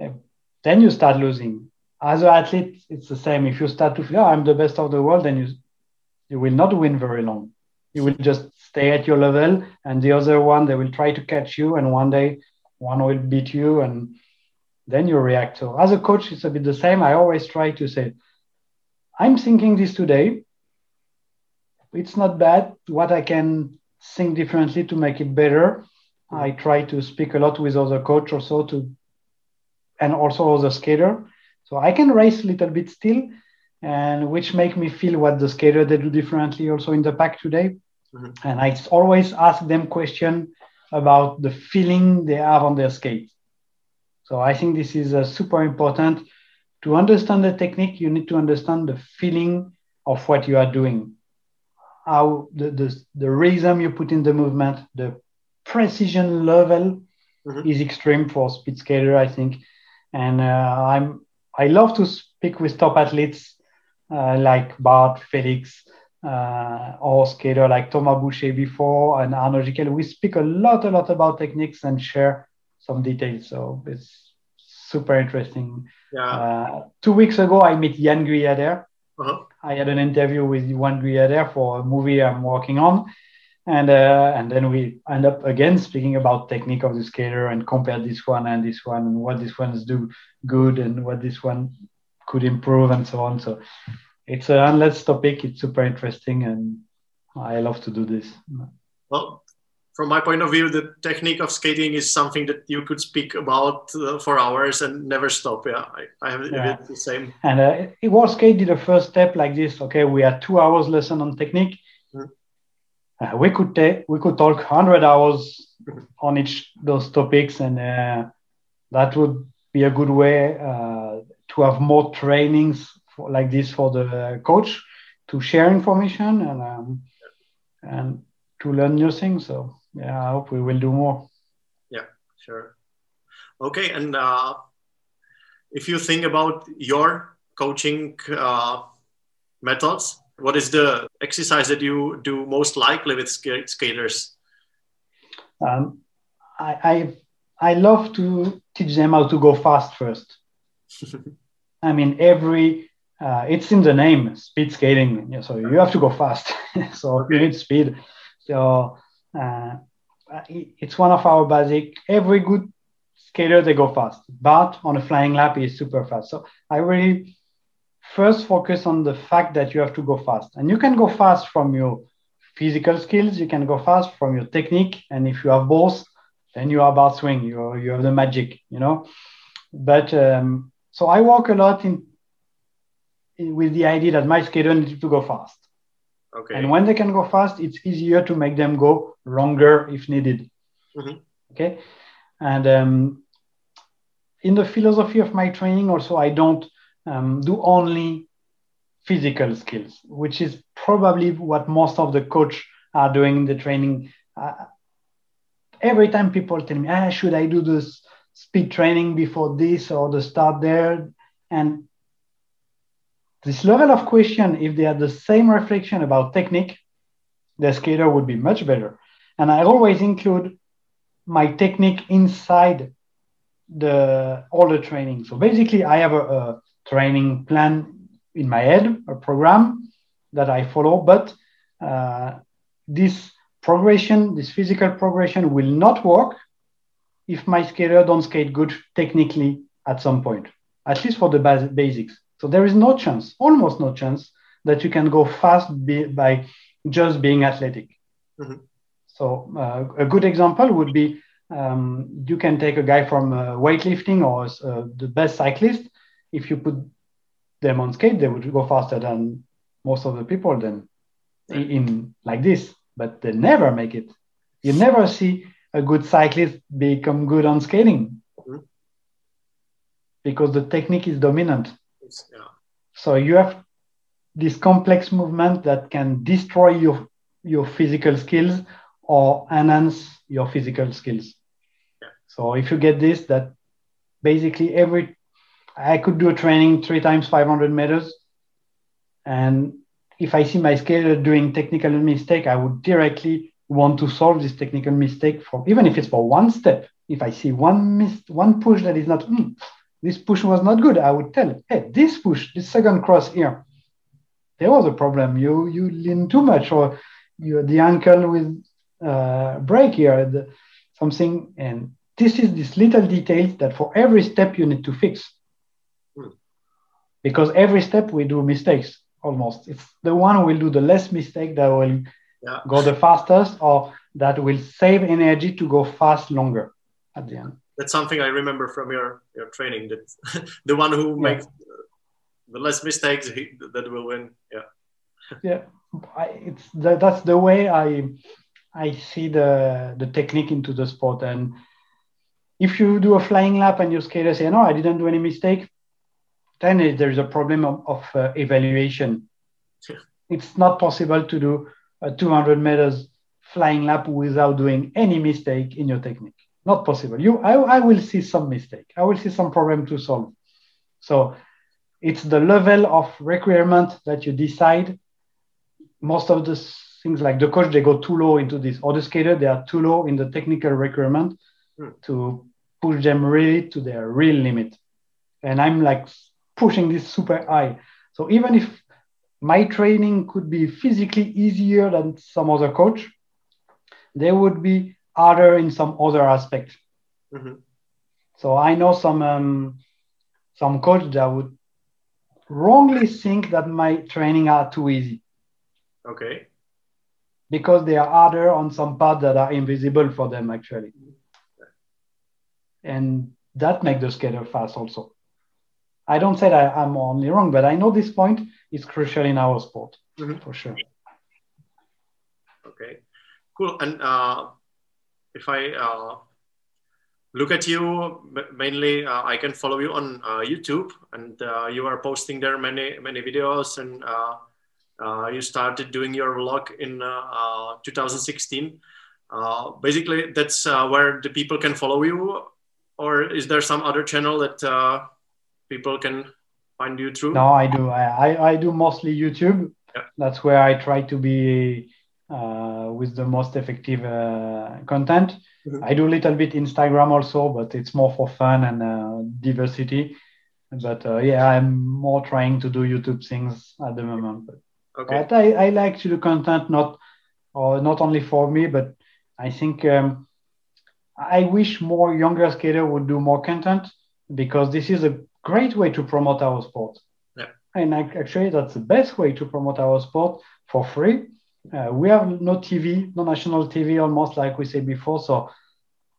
Uh, then you start losing. As an athlete, it's the same. If you start to feel oh, I'm the best of the world, then you you will not win very long. You will just stay at your level, and the other one they will try to catch you, and one day one will beat you, and then you react. So as a coach, it's a bit the same. I always try to say, I'm thinking this today it's not bad. What I can think differently to make it better. I try to speak a lot with other coach also to, and also other skater. So I can race a little bit still, and which make me feel what the skater they do differently also in the pack today. Mm-hmm. And I always ask them question about the feeling they have on their skate. So I think this is uh, super important. To understand the technique, you need to understand the feeling of what you are doing how the, the, the rhythm you put in the movement, the precision level mm-hmm. is extreme for speed skater, I think. And uh, I'm I love to speak with top athletes uh, like Bart, Felix, uh, or skater like Thomas Boucher before and Arnaud Gicquel. We speak a lot, a lot about techniques and share some details. So it's super interesting. Yeah. Uh, two weeks ago, I met Yann Guyader. Uh-huh. I had an interview with Yann Guyader for a movie I'm working on. And uh, and then we end up again speaking about technique of the skater and compare this one and this one and what this ones do good and what this one could improve and so on. So it's an endless topic. It's super interesting and I love to do this. Well, from my point of view, the technique of skating is something that you could speak about uh, for hours and never stop. Yeah, I, I have yeah. the same. And uh, it was skate did the first step like this. Okay, we had two hours lesson on technique. Mm. Uh, we could take we could talk hundred hours on each those topics, and uh, that would be a good way uh, to have more trainings for, like this for the coach to share information and um, and to learn new things. So yeah, I hope we will do more. Yeah, sure. Okay, and uh, if you think about your coaching uh, methods, what is the exercise that you do most likely with skaters? Um, I, I I love to teach them how to go fast first. I mean, every uh, it's in the name, speed skating. So you have to go fast. so you need speed. So uh, it's one of our basic. Every good skater they go fast, but on a flying lap is super fast. So I really first focus on the fact that you have to go fast. And you can go fast from your physical skills, you can go fast from your technique. And if you have both, then you are about swing, you, you have the magic, you know. But um, so I work a lot in, in, with the idea that my skater needs to go fast. Okay. And when they can go fast, it's easier to make them go longer if needed. Mm-hmm. Okay. And um, in the philosophy of my training, also, I don't um, do only physical skills, which is probably what most of the coach are doing in the training. Uh, every time people tell me, ah, should I do this speed training before this or the start there? And this level of question, if they had the same reflection about technique, the skater would be much better. And I always include my technique inside the all the training. So basically, I have a, a training plan in my head, a program that I follow, but uh, this progression, this physical progression will not work if my skater don't skate good technically at some point, at least for the basics. So there is no chance, almost no chance, that you can go fast be, by just being athletic. Mm-hmm. So uh, a good example would be um, you can take a guy from uh, weightlifting or uh, the best cyclist. If you put them on skate, they would go faster than most of the people then in, in like this, but they never make it. You never see a good cyclist become good on skating mm-hmm. because the technique is dominant. Yeah. So you have this complex movement that can destroy your your physical skills or enhance your physical skills. So if you get this, that basically every I could do a training three times 500 meters, and if I see my skater doing technical mistake, I would directly want to solve this technical mistake for even if it's for one step. If I see one miss, one push that is not, mm, this push was not good, I would tell, hey, this push, this second cross here, there was a problem. You you lean too much, or you the ankle with uh, break here, the, something, and this is this little detail that for every step you need to fix. Hmm. Because every step we do mistakes almost. It's the one who will do the less mistake that will yeah. go the fastest or that will save energy to go fast longer at the end. That's something I remember from your, your training that the one who yeah. makes the less mistakes he, that will win. Yeah. yeah. I, it's that's the way I I see the the technique into the sport. And if you do a flying lap and your skater say, "No, I didn't do any mistake," then there's a problem of, of uh, evaluation. it's not possible to do a 200 meters flying lap without doing any mistake in your technique. Not possible. You, I, I will see some mistake. I will see some problem to solve. So it's the level of requirement that you decide. Most of the things like the coach, they go too low into this, or the skater, they are too low in the technical requirement mm. to push them really to their real limit. And I'm like pushing this super high. So even if my training could be physically easier than some other coach, they would be harder in some other aspect. Mm-hmm. So I know some um, some coach that would wrongly think that my training are too easy. Okay. Because they are harder on some parts that are invisible for them actually. And that makes the skater fast also. I don't say that I'm only wrong, but I know this point is crucial in our sport mm-hmm. for sure. Okay, cool. And uh, if I uh, look at you mainly, uh, I can follow you on uh, YouTube, and uh, you are posting there many many videos, and uh, you started doing your vlog in 2016. basically, that's where the people can follow you, or is there some other channel that people can find you through? No, I do. I, I do mostly YouTube. Yeah. That's where I try to be uh, with the most effective uh, content. Mm-hmm. I do a little bit Instagram also, but it's more for fun and uh, diversity. But uh, yeah, I'm more trying to do YouTube things at the moment. But, okay. but I, I like to do content not or not only for me, but I think um, I wish more younger skater would do more content because this is a great way to promote our sport. Yeah. and actually that's the best way to promote our sport for free. Uh, we have no TV, no national TV, almost like we said before. So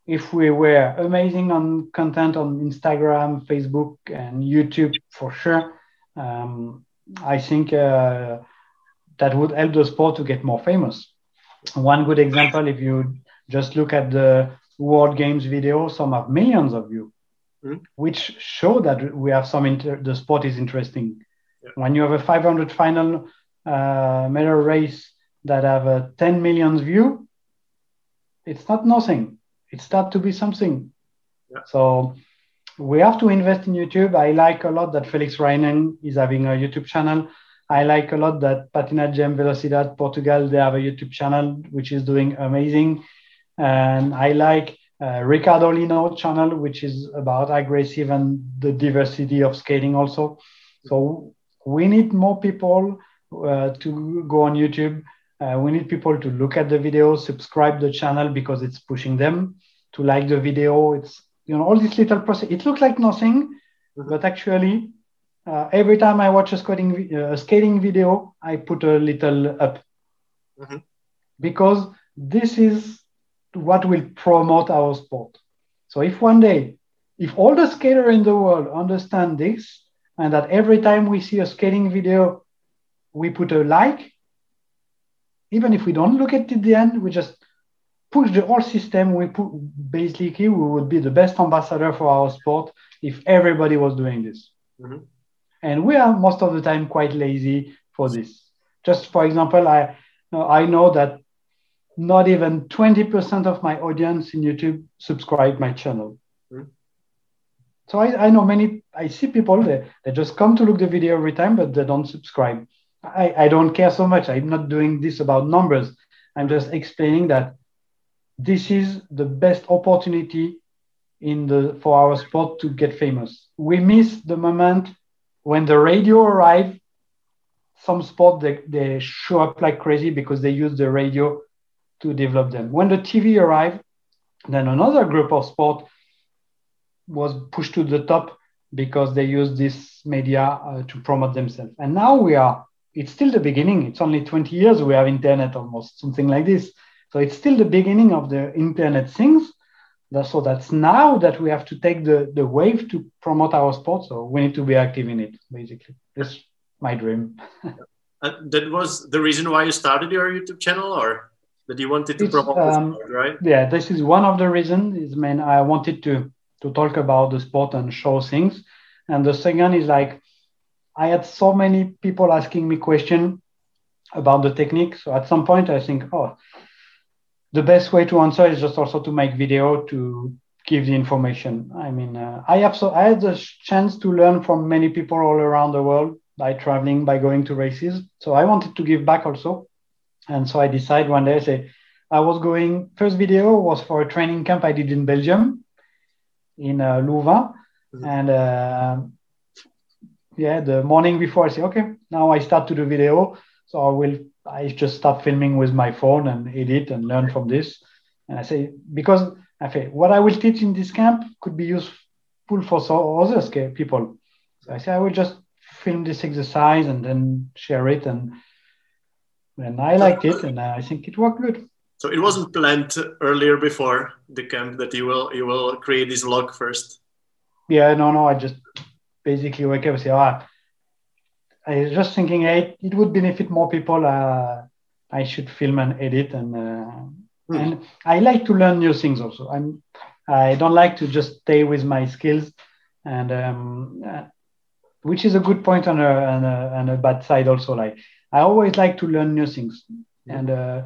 if we were amazing on content on Instagram, Facebook, and YouTube for sure, um, I think uh, that would help the sport to get more famous. One good example, if you just look at the World Games video, some have millions of views, mm-hmm. which show that we have some inter- the sport is interesting. Yeah. When you have a 500 final uh, medal race that have a 10 million view, it's not nothing. It start to be something. Yeah. So we have to invest in YouTube. I like a lot that Felix Rijhnen is having a YouTube channel. I like a lot that Patinagem Velocidade Portugal, they have a YouTube channel, which is doing amazing. And I like uh, Ricardo Lino channel, which is about aggressive and the diversity of skating also. So we need more people uh, to go on YouTube. Uh, we need people to look at the video, subscribe the channel because it's pushing them to like the video. It's you know all these little process. It looks like nothing, mm-hmm. but actually, uh, every time I watch a skating uh, skating video, I put a little up mm-hmm. because this is what will promote our sport. So if one day, if all the skater in the world understand this, and that every time we see a skating video, we put a like, even if we don't look at it at the end, we just push the whole system. We put basically we would be the best ambassador for our sport if everybody was doing this. Mm-hmm. And we are most of the time quite lazy for this. Just for example, I I know that not even 20% of my audience in YouTube subscribe my channel. Mm-hmm. So I, I know many, I see people that they just come to look the video every time, but they don't subscribe. I, I don't care so much. I'm not doing this about numbers. I'm just explaining that this is the best opportunity in the for our sport to get famous. We miss the moment when the radio arrived. Some sport they, they show up like crazy because they use the radio to develop them. When the TV arrived, then another group of sport was pushed to the top because they use this media uh, to promote themselves. And now we are, it's still the beginning. It's only 20 years we have internet almost, something like this. So it's still the beginning of the internet things. So that's now that we have to take the, the wave to promote our sport. So we need to be active in it, basically. That's my dream. uh, that was the reason why you started your YouTube channel or that you wanted to it's, promote um, sport, right? Yeah, this is one of the reasons. Is mean I wanted to to talk about the sport and show things. And the second is like I had so many people asking me questions about the technique. So at some point I think, oh, the best way to answer is just also to make video to give the information. I mean, uh, I have so I had the chance to learn from many people all around the world by traveling, by going to races. So I wanted to give back also, and so I decided one day, I say, I was going. First video was for a training camp I did in Belgium, in uh, Louvain. Mm-hmm. And uh, yeah, the morning before I say, okay, now I start to do video. So I will, I just start filming with my phone and edit and learn from this. And I say, because I say, what I will teach in this camp could be useful for so other people. So I say, I will just film this exercise and then share it. And, and I liked it and I think it worked good. So it wasn't planned earlier before the camp that you will you will create this log first. Yeah, no, no. I just basically wake up and say, ah, I was just thinking, hey, it would benefit more people. Uh, I should film and edit, and uh, hmm. and I like to learn new things also. I'm I don't like to just stay with my skills, and um, uh, which is a good point on a, on a, on a bad side also. Like I always like to learn new things, hmm. and uh,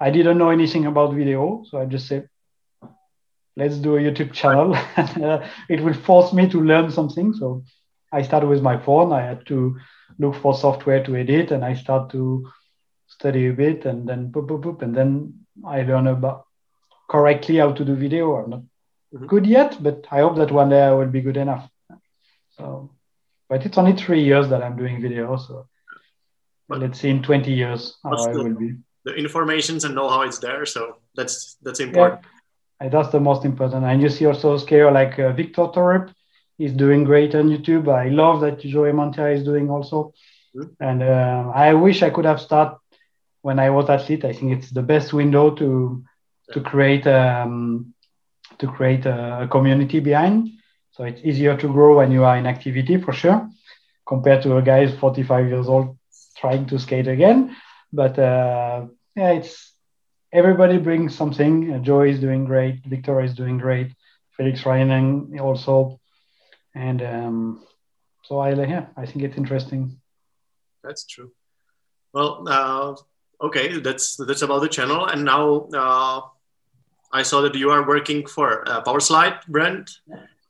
I didn't know anything about video, so I just said, let's do a YouTube channel. it will force me to learn something. So I started with my phone. I had to look for software to edit, and I start to study a bit, and then boop, boop, boop, and then I learn about correctly how to do video. I'm not mm-hmm. good yet, but I hope that one day I will be good enough. So, but it's only three years that I'm doing video, so but let's see in 20 years how I will be the informations and know how it's there. So that's that's important. Yeah. That's the most important. And you see also scale like uh, Victor Torp. Is doing great on YouTube. I love that Joey Mantia is doing also. Mm-hmm. And uh, I wish I could have started when I was athlete. I think it's the best window to to create um, to create a, a, community behind. So it's easier to grow when you are in activity for sure, compared to a guy who's 45 years old trying to skate again. But uh, yeah, it's everybody brings something. Joey is doing great. Victor is doing great. Felix Rijhnen also, and um, so I yeah, I think it's interesting. That's true. Well, uh, okay, that's that's about the channel, and now uh, I saw that you are working for a Powerslide brand,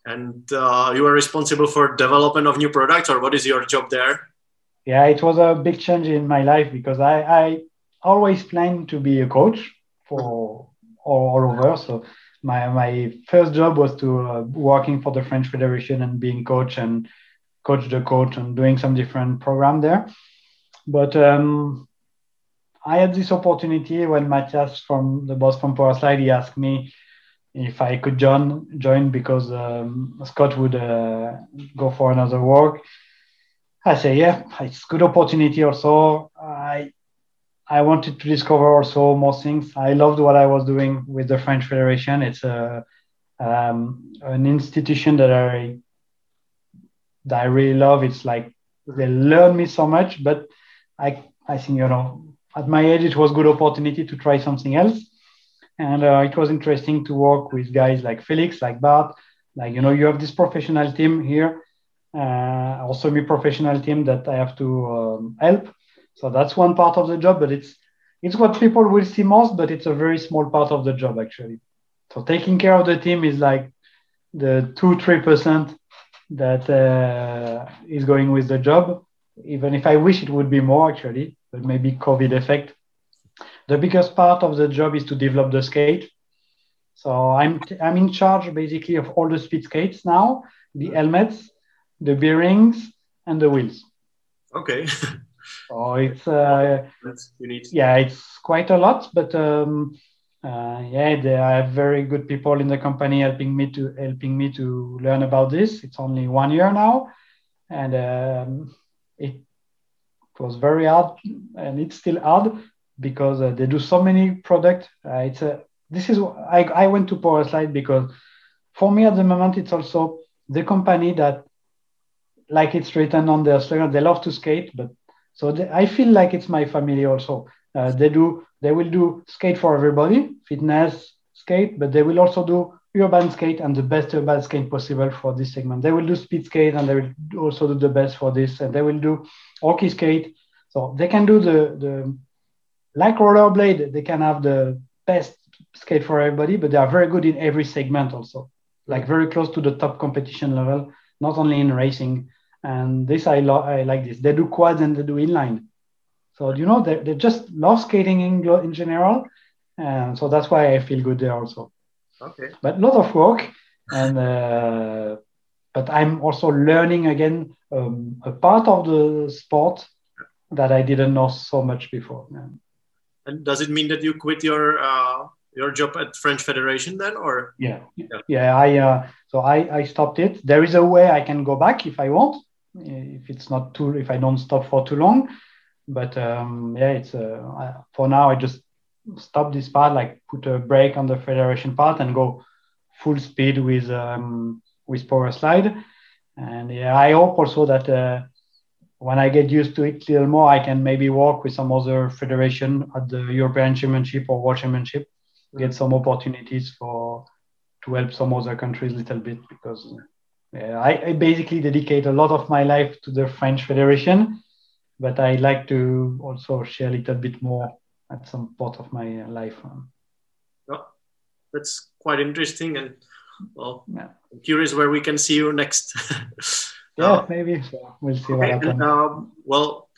and uh, you are responsible for development of new products, or what is your job there? Yeah, it was a big change in my life because I, I always planned to be a coach for all, all over. So my my first job was to uh, working for the French Federation and being coach and coach the coach and doing some different program there. But um, I had this opportunity when Matthias from the boss from Powerslide he asked me if I could join join because um, Scott would uh, go for another work. I say yeah, it's good opportunity also. I wanted to discover also more things. I loved what I was doing with the French Federation. It's a um, an institution that I that I really love. It's like they learn me so much, but I I think you know at my age it was good opportunity to try something else, and uh, it was interesting to work with guys like Felix, like Bart, like you know you have this professional team here, uh, also me professional team that I have to um, help. So that's one part of the job, but it's it's what people will see most, but it's a very small part of the job actually. So taking care of the team is like the two three percent that uh, is going with the job. Even if I wish it would be more actually, but maybe COVID effect. The biggest part of the job is to develop the skate. So I'm I'm in charge basically of all the speed skates now, the helmets, the bearings, and the wheels. Okay. so it's uh, yeah, it's quite a lot, but um, uh, yeah, there are very good people in the company helping me to helping me to learn about this. It's only one year now, and um, it was very hard, and it's still hard because uh, they do so many products. Uh, it's a this is I, I went to Powerslide because for me at the moment it's also the company that like it's written on their slogan they love to skate but so I feel like it's my family also uh, they do they will do skate for everybody, fitness skate, but they will also do urban skate and the best urban skate possible for this segment. They will do speed skate and they will also do the best for this, and they will do hockey skate. So they can do the the like rollerblade. They can have the best skate for everybody, but they are very good in every segment also, like very close to the top competition level, not only in racing. And this I, lo- I like this. They do quads and they do inline. So you know they, they just love skating in, in general, and so that's why I feel good there also. Okay. But a lot of work, and uh, but I'm also learning again um, a part of the sport that I didn't know so much before. And does it mean that you quit your uh, your job at French Federation then, or? Yeah, yeah. yeah I uh, so I I stopped it. There is a way I can go back if I want, if it's not too if I don't stop for too long but um, yeah, it's uh, for now. I just stop this part, like put a break on the federation part, and go full speed with um, with Powerslide. And yeah, I hope also that uh, when I get used to it a little more, I can maybe work with some other federation at the European Championship or World Championship, mm-hmm. get some opportunities for to help some other countries a little bit because yeah, I, I basically dedicate a lot of my life to the French Federation but I like to also share a little bit more at some part of my life. Oh, that's quite interesting, and well, yeah. I'm curious where we can see you next. yeah, uh, maybe so. We'll see okay, what happens. And, uh, well,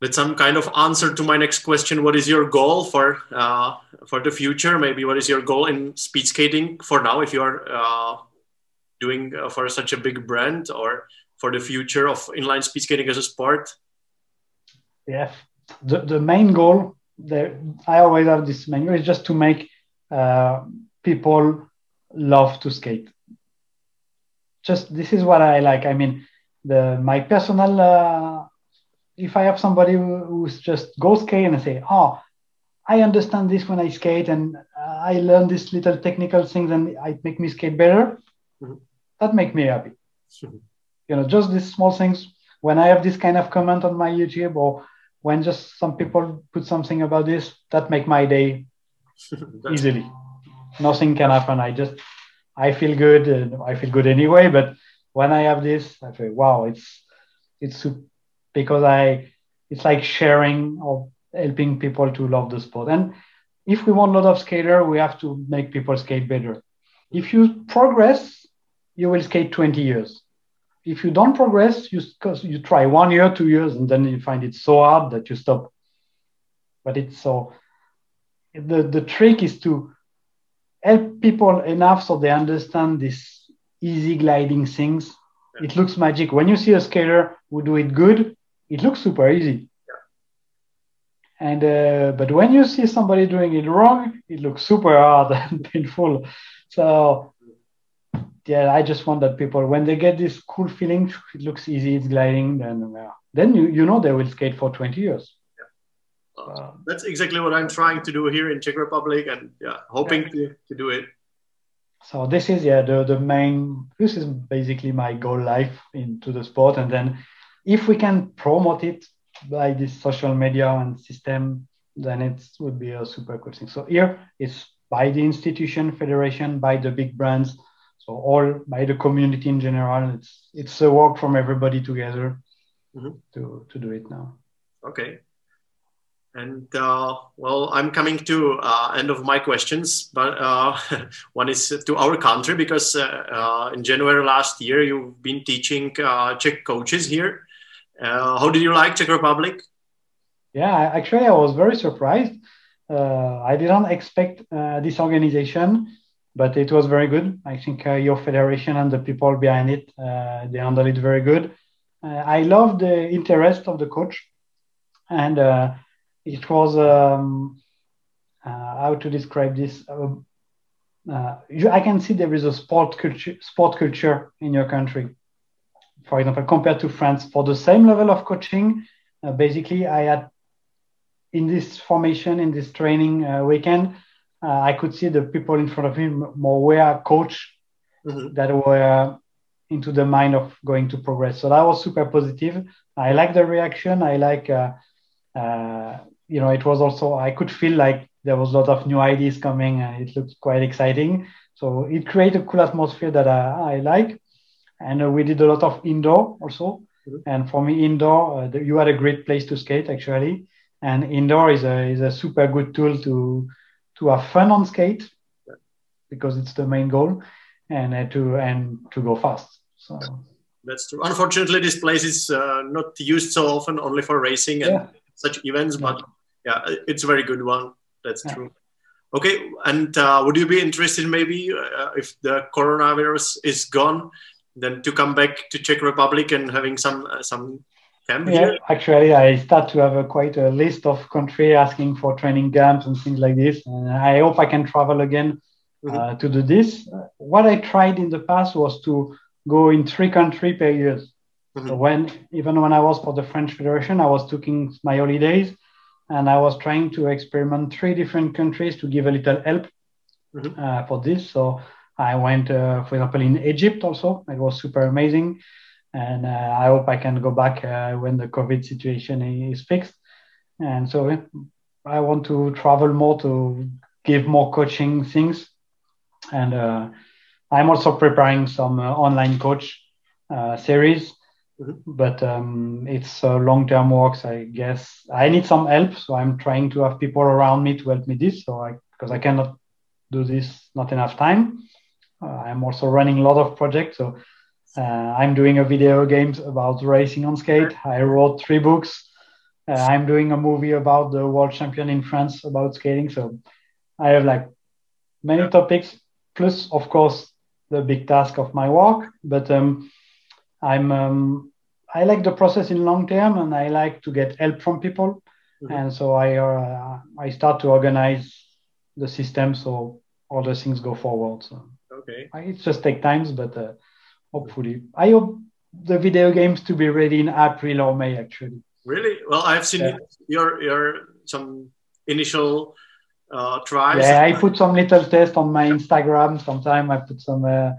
with some kind of answer to my next question, what is your goal for uh, for the future? Maybe what is your goal in speed skating for now, if you are uh, doing uh, for such a big brand, or for the future of inline speed skating as a sport? Yeah, the, the main goal there, I always have this main goal is just to make uh, people love to skate. just this is what I like. I mean, the my personal. Uh, if I have somebody who, who's just go skate and say, "Oh, I understand this when I skate, and uh, I learn these little technical things, and it make me skate better," mm-hmm. That make me happy. Mm-hmm. You know, just these small things. When I have this kind of comment on my YouTube, or when just some people put something about this, that make my day easily. Nothing can happen. I just I feel good. And I feel good anyway. But when I have this, I feel wow, it's it's because I it's like sharing or helping people to love the sport. And if we want a lot of skater, we have to make people skate better. If you progress, you will skate 20 years. If you don't progress, you you try one year, two years, and then you find it so hard that you stop. But it's so the the trick is to help people enough so they understand this easy gliding things. Yeah. It looks magic. When you see a skater who do it good, it looks super easy. Yeah. And uh, but when you see somebody doing it wrong, it looks super hard and painful. So yeah, I just want that people when they get this cool feeling, it looks easy, it's gliding, then uh, then you you know they will skate for 20 years. Uh, that's exactly what I'm trying to do here in Czech Republic, and yeah, hoping yeah. To, to do it. So this is yeah the the main. This is basically my goal life into the sport, and then if we can promote it by this social media and system, then it would be a super cool thing. So here it's by the institution, federation, by the big brands, so all by the community in general. It's it's a work from everybody together mm-hmm. to to do it now. Okay. And uh, well, I'm coming to uh, end of my questions, but uh, one is to our country because uh, uh, in January last year you've been teaching uh, Czech coaches here. how did you like Czech Republic? Yeah, actually, I was very surprised. I didn't expect this organization, but it was very good. I think your federation and the people behind it they handled it very good. I love the interest of the coach and it was um, uh, how to describe this. Uh, uh, I can see there is a sport culture, sport culture in your country. For example, compared to France, for the same level of coaching, uh, basically, I had in this formation, in this training uh, weekend, uh, I could see the people in front of me more were coach mm-hmm. that were into the mind of going to progress. So that was super positive. I like the reaction. I like uh, you know, it was also I could feel like there was a lot of new ideas coming, and it looked quite exciting. So it created a cool atmosphere that I, I like, and uh, we did a lot of indoor also. Mm-hmm. And for me, indoor, uh, the, you had a great place to skate actually, and indoor is a is a super good tool to to have fun on skate because it's the main goal, and uh, to and to go fast. So that's true. Unfortunately, this place is uh, not used so often, only for racing and yeah such events, but yeah, it's a very good one. That's yeah. true. Okay, and uh, would you be interested maybe uh, if the coronavirus is gone, then to come back to Czech Republic and having some uh, some camp yeah. Actually, I start to have a, quite a list of country asking for training camps and things like this. And I hope I can travel again uh, mm-hmm. to do this. What I tried in the past was to go in three countries per year. Mm-hmm. So when even when I was for the French Federation, I was taking my holidays and I was trying to experiment three different countries to give a little help mm-hmm. uh, for this. So I went, uh, for example, in Egypt also. It was super amazing, and uh, I hope I can go back uh, when the COVID situation is fixed. And so I want to travel more to give more coaching things, and uh, I'm also preparing some uh, online coach series Mm-hmm. But um, it's a long-term works, I guess I need some help, so I'm trying to have people around me to help me this. So I because I cannot do this, not enough time. Uh, I'm also running a lot of projects. So uh, I'm doing a video games about racing on skate. I wrote three books. Uh, I'm doing a movie about the world champion in France about skating. So I have like many topics, plus of course the big task of my work. But um, I'm um, I like the process in long term, and I like to get help from people, mm-hmm. and so I uh, I start to organize the system so all the things go forward. So okay, I, it just take times, but uh, hopefully. I hope the video games to be ready in April or May actually. Really? Well, I've seen yeah. your your some initial uh, tries. Yeah, I put some little tests on my Instagram. Sometime I put some uh,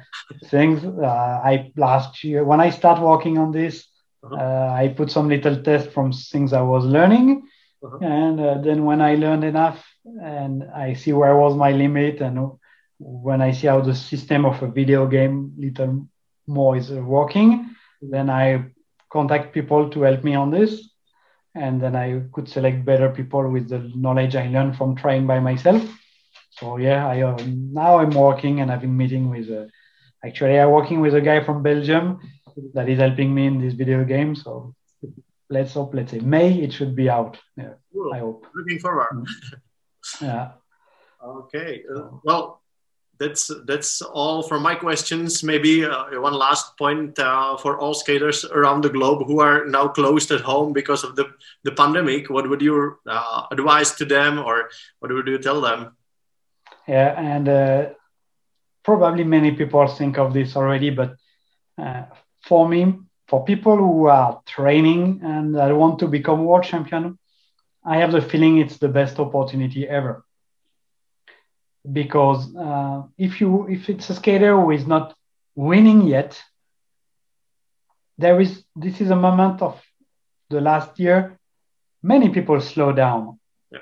things. Uh, I last year when I start working on this, uh-huh. Uh, I put some little tests from things I was learning, uh-huh. and uh, then when I learned enough and I see where was my limit, and when I see how the system of a video game little more is working, then I contact people to help me on this and then I could select better people with the knowledge I learned from trying by myself. So yeah, I uh, now I'm working and having meeting with. Uh, actually, I'm working with a guy from Belgium that is helping me in this video game. So let's hope. Let's say May it should be out. Yeah, cool. I hope. Looking forward. Mm. yeah. Okay. Uh, well, that's that's all for my questions. Maybe uh, one last point uh, for all skaters around the globe who are now closed at home because of the the pandemic. What would you uh, advise to them, or what would you tell them? Yeah, and uh, probably many people think of this already, but uh, for me, for people who are training and that want to become world champion, I have the feeling it's the best opportunity ever because uh, if you if it's a skater who is not winning yet, there is this is a moment of the last year. Many people slow down. Yeah.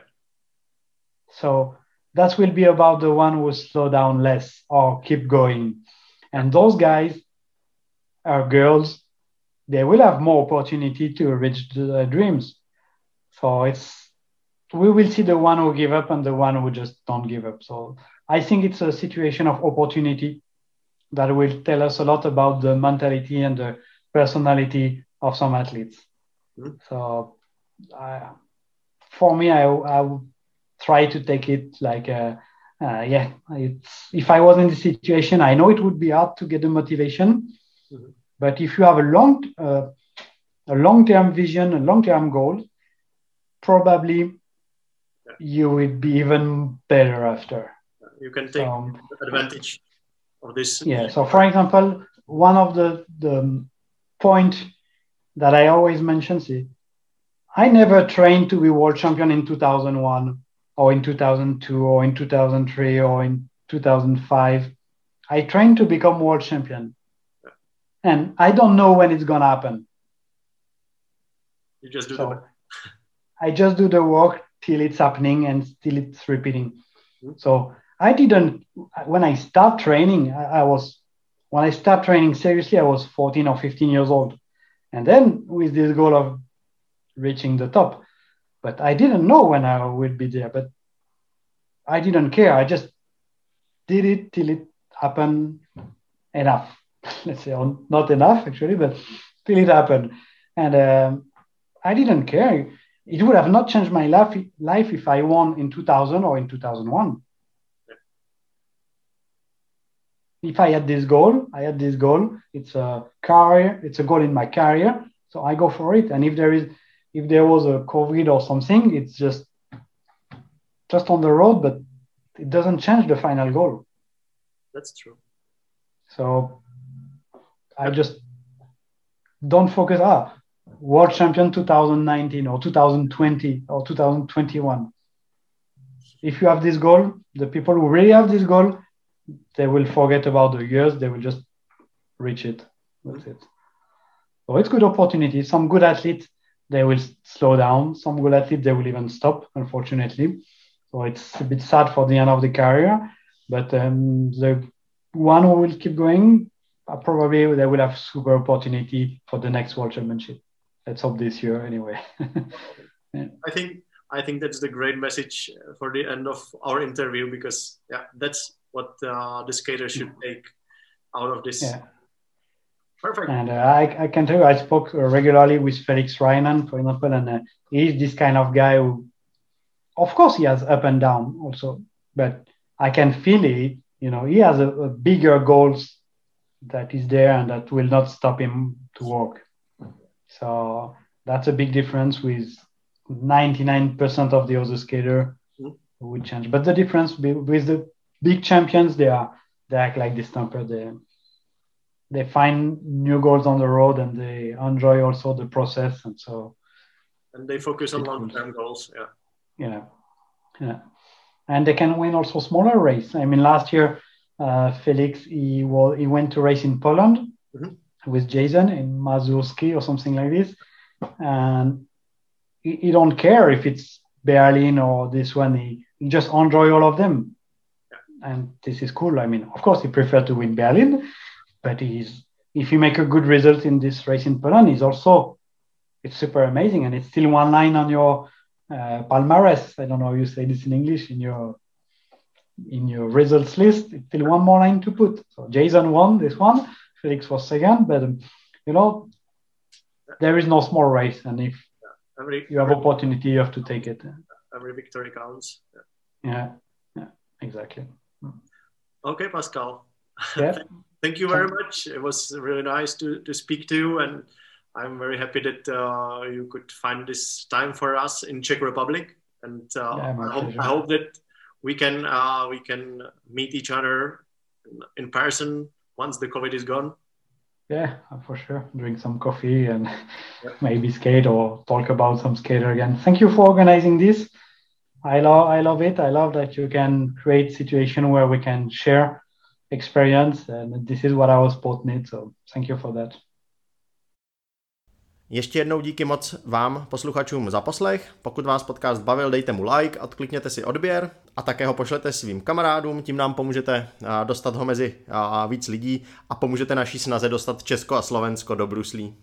So that will be about the one who slow down less or keep going, and those guys are girls. They will have more opportunity to reach their dreams. So it's we will see the one who give up and the one who just don't give up. So I think it's a situation of opportunity that will tell us a lot about the mentality and the personality of some athletes. Mm-hmm. So uh, for me, I, I would try to take it like, a, uh, uh, yeah, if I was in this situation, I know it would be hard to get the motivation. Mm-hmm. But if you have a long, uh, a long-term vision, a long-term goal, probably you would be even better after. You can take um, advantage of this. Yeah. So, for example, one of the the point that I always mention is I never trained to be world champion in 2001 or in 2002 or in 2003 or in 2005. I trained to become world champion. And I don't know when it's going to happen. You just do so I just do the work till it's happening and still it's repeating. Mm-hmm. So I didn't when I start training, I, I, was when I start training seriously, I was 14 or 15 years old. And then with this goal of reaching the top. But I didn't know when I would be there. But I didn't care. I just did it till it happened enough. Let's say not enough actually, but till it happened. And um, I didn't care it would have not changed my life, life if I won in 2000 or in 2001. If I had this goal, I had this goal. It's a career. It's a goal in my career. So I go for it. And if there is, if there was a COVID or something, it's just, just on the road, but it doesn't change the final goal. That's true. So I just don't focus. Ah, world champion 2019 or 2020 or 2021. If you have this goal, the people who really have this goal, they will forget about the years. They will just reach it. That's it. So it's good opportunity. Some good athletes, they will slow down. Some good athletes, they will even stop, unfortunately. So it's a bit sad for the end of the career. But um, the one who will keep going, uh, probably they will have super opportunity for the next world championship let's hope this year anyway. yeah. I think I think that's the great message for the end of our interview because yeah, that's what uh, the skater should take out of this. Yeah. Perfect. And uh, I, I can tell you, I spoke regularly with Felix Rijhnen, for example, and uh, he's this kind of guy who, of course, he has up and down also, but I can feel it. You know, he has a, a bigger goals that is there and that will not stop him to work. So that's a big difference with 99% of the other skater mm-hmm. would change. But the difference with the big champions, they are they act like this temper. They they find new goals on the road and they enjoy also the process and so and they focus on long-term goals yeah yeah yeah and they can win also smaller race i mean last year uh, felix he well, he went to race in poland mm-hmm. With jason in mazurski or something like this. And he, he, don't care if it's berlin or this one. He, he just enjoy all of them. And this is cool. I mean of course he prefer to win berlin but he's if you make a good result in this race in Poland, he's also it's super amazing, and it's still one line on your uh, palmarès. I don't know how you say this in English in your in your results list. It's still one more line to put. So Jason won this one, Felix was second, but um, you know there is no small race, and if every, you have opportunity, you have to take it. Every victory counts. Yeah, yeah, yeah exactly. Okay, Pascal. Yeah. thank you very much. It was really nice to, to speak to you, and I'm very happy that uh, you could find this time for us in Czech Republic. And uh, yeah, I, hope, I, hope, that we can uh, we can meet each other in person once the COVID is gone. Yeah, for sure. Drink some coffee and maybe skate or talk about some skater again. Thank you for organizing this. I love I love it. I love that you can create situation where we can share experience and this is what our sport needs so thank you for that Ještě jednou díky moc vám, posluchačům, za poslech. Pokud vás podcast bavil, dejte mu like, odklikněte si odběr a také ho pošlete svým kamarádům, tím nám pomůžete dostat ho mezi víc lidí a pomůžete naší snaze dostat Česko a Slovensko do bruslí.